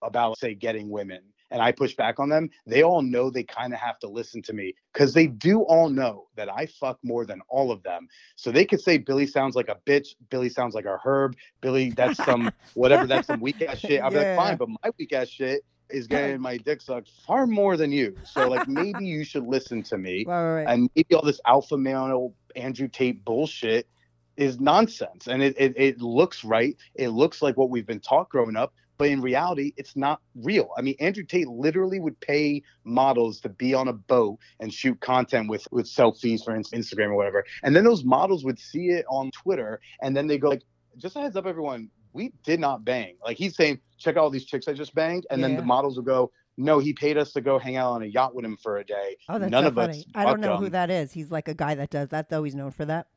S5: about say getting women and i push back on them they all know they kind of have to listen to me because they do all know that i fuck more than all of them so they could say billy sounds like a bitch billy sounds like a herb billy that's some whatever that's some weak ass shit be
S3: Yeah.
S5: like fine but my weak ass shit is getting my dick sucked far more than you. So like maybe you should listen to me.
S3: Right, right.
S5: And maybe all this alpha male Andrew Tate bullshit is nonsense. And it, it it looks right. It looks like what we've been taught growing up, but in reality, it's not real. I mean, Andrew Tate literally would pay models to be on a boat and shoot content with with selfies for Instagram or whatever. And then those models would see it on Twitter and then they go like, just a heads up, everyone, we did not bang. Like he's saying, check out all these chicks I just banged, and then the models will go, no, he paid us to go hang out on a yacht with him for a day.
S3: Oh, that's
S5: None
S3: so
S5: of
S3: funny.
S5: us.
S3: I don't know who that is. He's like a guy that does that, though. He's known for that.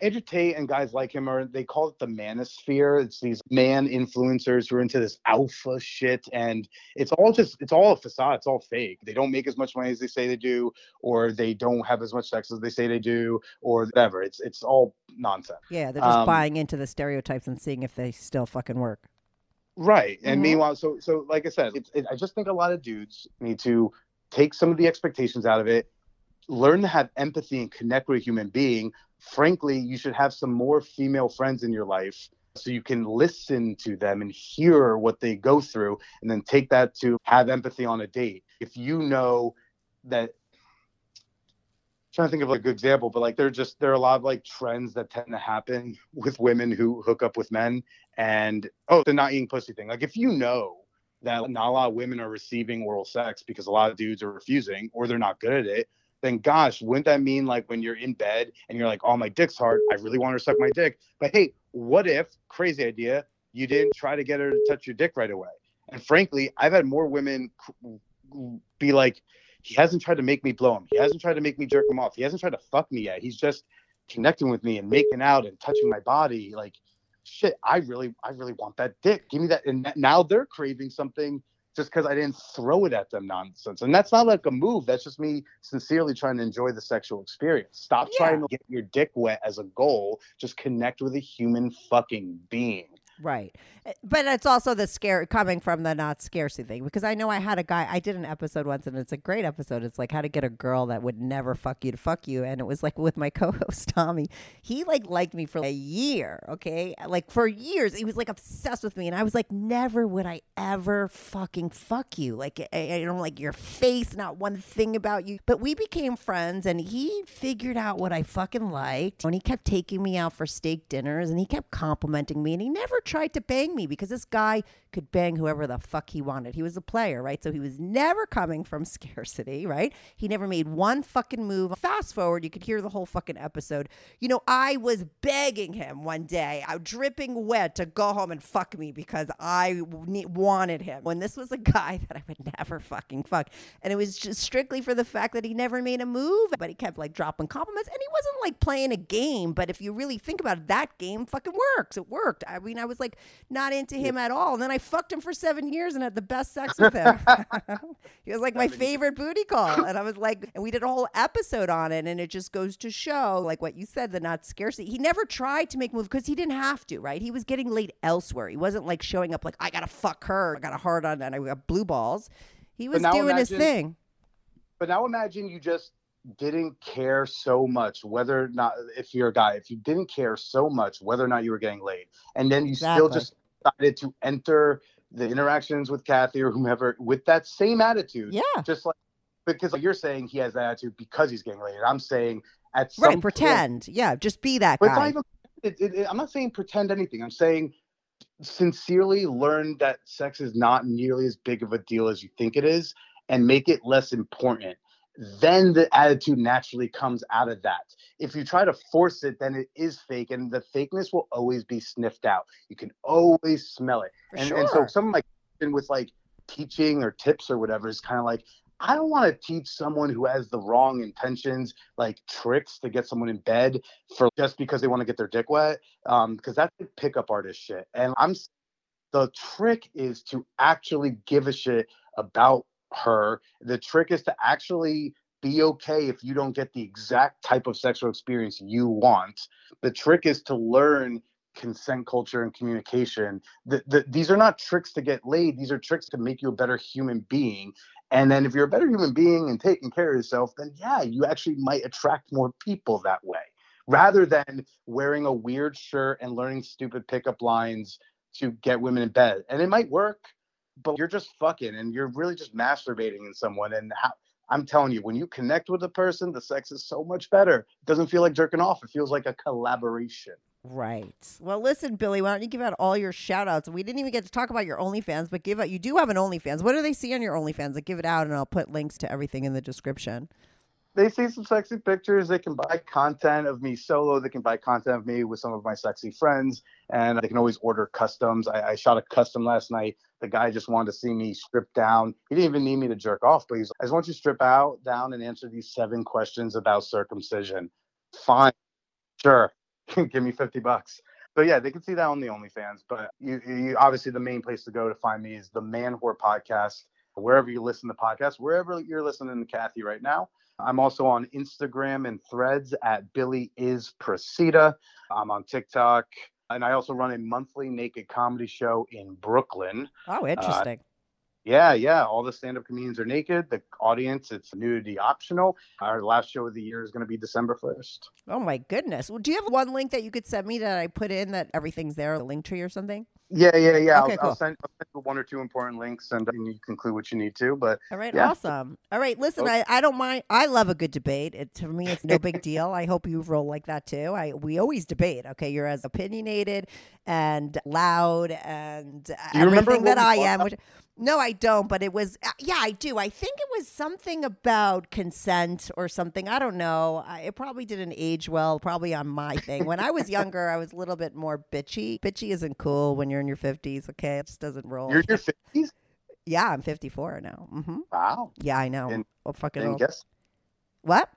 S5: Andrew Tate and guys like him are they call it the manosphere. It's these man influencers who are into this alpha shit, and it's all just it's all a facade. It's all fake. They don't make as much money as they say they do, or they don't have as much sex as they say they do, or whatever. It's it's all nonsense.
S3: Yeah, they're just
S5: Um,
S3: buying into the stereotypes and seeing if they still fucking work.
S5: Right. And
S3: Mhm.
S5: meanwhile, so so like I said, it's it, I just think a lot of dudes need to take some of the expectations out of it, learn to have empathy and connect with a human being. Frankly, you should have some more female friends in your life so you can listen to them and hear what they go through and then take that to have empathy on a date. If you know that trying to think of like a good example, but like there are just there are a lot of like trends that tend to happen with women who hook up with men and oh the not eating pussy thing. Like if you know that not a lot of women are receiving oral sex because a lot of dudes are refusing or they're not good at it, then gosh, wouldn't that mean like when you're in bed and you're like, oh my dick's hard, I really want her to suck my dick. But hey, what if, crazy idea, you didn't try to get her to touch your dick right away? And frankly, I've had more women be like, he hasn't tried to make me blow him. He hasn't tried to make me jerk him off. He hasn't tried to fuck me yet. He's just connecting with me and making out and touching my body. Like, shit, I really, I really want that dick. Give me that. And now they're craving something just because I didn't throw it at them nonsense. And that's not like a move. That's just me sincerely trying to enjoy the sexual experience. Stop
S3: Yeah.
S5: trying to get your dick wet as a goal. Just connect with a human fucking being.
S3: Right. Uh, But it's also the scare coming from the not scarcity thing because I know I had a guy, I did an episode once and it's a great episode. It's like how to get a girl that would never fuck you to fuck you. And it was like with my co host, Tommy. He like liked me for a year. Okay. Like for years. He was like obsessed with me. And I was like, never would I ever fucking fuck you. Like, I, I don't like your face, not one thing about you. But we became friends and he figured out what I fucking liked. And he kept taking me out for steak dinners and he kept complimenting me and he never tried to bang me because this guy could bang whoever the fuck he wanted. He was a player, right? So he was never coming from scarcity, right? He never made one fucking move. Fast forward, you could hear the whole fucking episode. You know, I was begging him one day, I dripping wet, to go home and fuck me because I wanted him. When this was a guy that I would never fucking fuck, and it was just strictly for the fact that he never made a move, but he kept like dropping compliments, and he wasn't like playing a game. But if you really think about it, that game fucking works. It worked. I mean, I was like not into him at all, and then I fucked him for seven years and had the best sex with him. he was like my favorite booty call, and I was like, and we did a whole episode on it, and it just goes to show, like what you said, the not scarcity. He never tried to make moves because he didn't have to, right? He was getting laid elsewhere. He wasn't like showing up like I gotta fuck her, I got a hard on, and I got blue balls. He was doing his thing.
S5: But now imagine you just didn't care so much whether or not if you're a guy, if you didn't care so much whether or not you were getting laid, and then you still just decided to enter the interactions with Kathy or whomever with that same attitude.
S3: Yeah.
S5: Just like because like you're saying he has that attitude because he's getting laid. I'm saying at some
S3: Right,
S5: point-
S3: pretend. Yeah, just be that guy.
S5: even, it, it, it- I'm not saying pretend anything. I'm saying sincerely learn that sex is not nearly as big of a deal as you think it is and make it less important. Then the attitude naturally comes out of that. If you try to force it, then it is fake, and the fakeness will always be sniffed out. You can always smell it.
S3: For
S5: and, and so
S3: sure.
S5: some of my with like teaching or tips or whatever is kind of like I don't want to teach someone who has the wrong intentions, like tricks to get someone in bed for just because they want to get their dick wet. Um, because that's like pickup artist shit. And I'm the trick is to actually give a shit about her. The trick is to actually be okay if you don't get the exact type of sexual experience you want. The trick is to learn consent culture and communication. The, the, these are not tricks to get laid. These are tricks to make you a better human being. And then if you're a better human being and taking care of yourself, then yeah, you actually might attract more people that way rather than wearing a weird shirt and learning stupid pickup lines to get women in bed. And it might work, but you're just fucking and you're really just masturbating in someone. And how, I'm telling you, when you connect with a person, the sex is so much better. It doesn't feel like jerking off, it feels like a collaboration.
S3: Right. Well, listen, Billy, why don't you give out all your shout outs? We didn't even get to talk about your OnlyFans, but give out, you do have an OnlyFans. What do they see on your OnlyFans? Like, give it out and I'll put links to everything in the description.
S5: they see some sexy pictures. They can buy content of me solo. They can buy content of me with some of my sexy friends, and they can always order customs. I, I shot a custom last night. The guy just wanted to see me strip down. He didn't even need me to jerk off, but he's. I just want you to strip out, down, and answer these seven questions about circumcision. Fine, sure, give me fifty bucks. So yeah, they can see that on the OnlyFans. But you, you obviously the main place to go to find me is the Manwhore Podcast. Wherever you listen to podcasts, wherever you're listening to Kathy right now. I'm also on Instagram and threads at Billy is Procida. I'm on TikTok. And I also run a monthly naked comedy show in Brooklyn.
S3: Oh, uh, interesting.
S5: Yeah, yeah. All the stand up comedians are naked. The audience, it's nudity optional. Our last show of the year is going to be December 1st.
S3: oh, my goodness. Well, do you have one link that you could send me that I put in that everything's there, a link tree or something?
S5: Yeah, yeah, yeah.
S3: Okay,
S5: I'll,
S3: cool.
S5: I'll, send, I'll send one or two important links and, and you can include what you need to. But
S3: All right,
S5: Yeah.
S3: awesome. All right, listen,
S5: Okay.
S3: I, I don't mind. I love a good debate. It, to me, it's no big deal. I hope you roll like that too. I we always debate. Okay, you're as opinionated and loud and
S5: you
S3: everything that I am. Which, no, I don't. But it was uh, yeah, I do. I think it was something about consent or something. I don't know. I, it probably didn't age well. Probably on my thing. When I was younger, I was a little bit more bitchy. Bitchy isn't cool when you're in your fifties. Okay, it just doesn't roll.
S5: you're in your 50s?
S3: yeah, I'm 54 now. Mm-hmm.
S5: Wow.
S3: Yeah, I know.
S5: And-
S3: oh, fucking old.
S5: guess.
S3: What?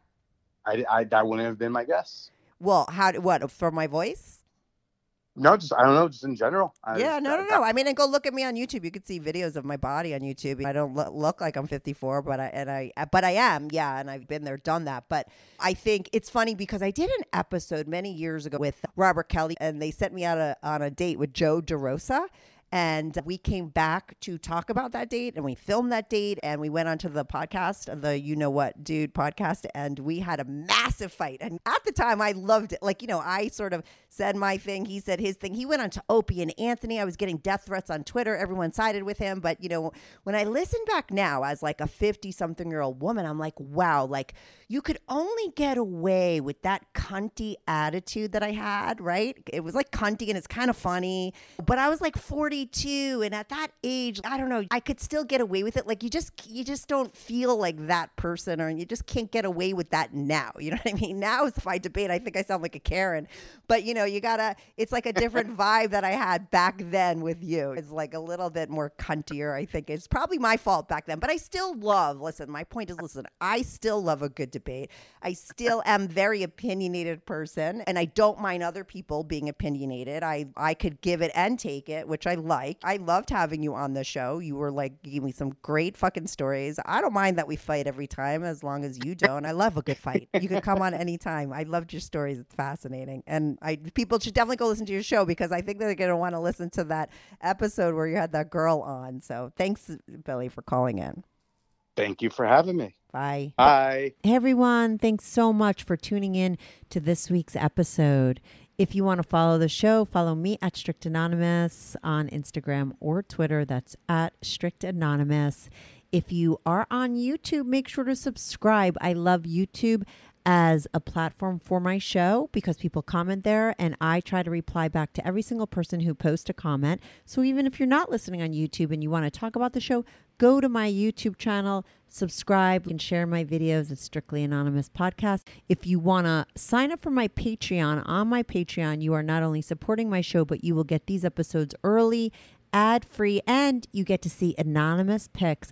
S5: I, I, that wouldn't have been my guess.
S3: Well, how? What for my voice?
S5: No, just I don't know, just in general. I
S3: yeah,
S5: just-
S3: no, no,
S5: that-
S3: no. I mean, and go look at me on YouTube. You could see videos of my body on YouTube. I don't lo- look like I'm 54, but I and I uh, but I am. Yeah, and I've been there, done that. But I think it's funny because I did an episode many years ago with Robert Kelly, and they sent me out a, on a date with Joe DeRosa. And we came back to talk about that date and we filmed that date and we went onto the podcast, the You Know What Dude podcast, and we had a massive fight. And at the time, I loved it. Like, you know, I sort of said my thing, he said his thing. He went on to Opie and Anthony. I was getting death threats on Twitter. Everyone sided with him. But, you know, when I listen back now as like a 50 something year old woman, I'm like, wow, like you could only get away with that cunty attitude that I had, right? It was like cunty and it's kind of funny. But I was like 42 and at that age, I don't know, I could still get away with it. Like you just you just don't feel like that person or you just can't get away with that now. You know what I mean? Now if I debate, I think I sound like a Karen. But you know, you gotta it's like a different vibe that I had back then with you. It's like a little bit more cuntier, I think. It's probably my fault back then. But I still love, listen, my point is listen, I still love a good debate debate. I still am very opinionated person and I don't mind other people being opinionated. I I could give it and take it, which I like. I loved having you on the show. You were like giving me some great fucking stories. I don't mind that we fight every time as long as you don't. I love a good fight. You can come on anytime. I loved your stories. It's fascinating. And I people should definitely go listen to your show because I think they're going to want to listen to that episode where you had that girl on. So thanks Billy for calling in.
S5: Thank you for having me.
S3: Bye.
S5: Bye.
S4: Hey everyone, thanks so much for tuning in to this week's episode. If you want to follow the show, follow me at Strict Anonymous on Instagram or Twitter. That's at Strict Anonymous. If you are on YouTube, make sure to subscribe. I love YouTube as a platform for my show because people comment there and I try to reply back to every single person who posts a comment. So even if you're not listening on YouTube and you want to talk about the show, go to my YouTube channel, subscribe, and share my videos at Strictly Anonymous Podcast. If you want to sign up for my Patreon, on my Patreon, you are not only supporting my show, but you will get these episodes early, ad free, and you get to see anonymous pics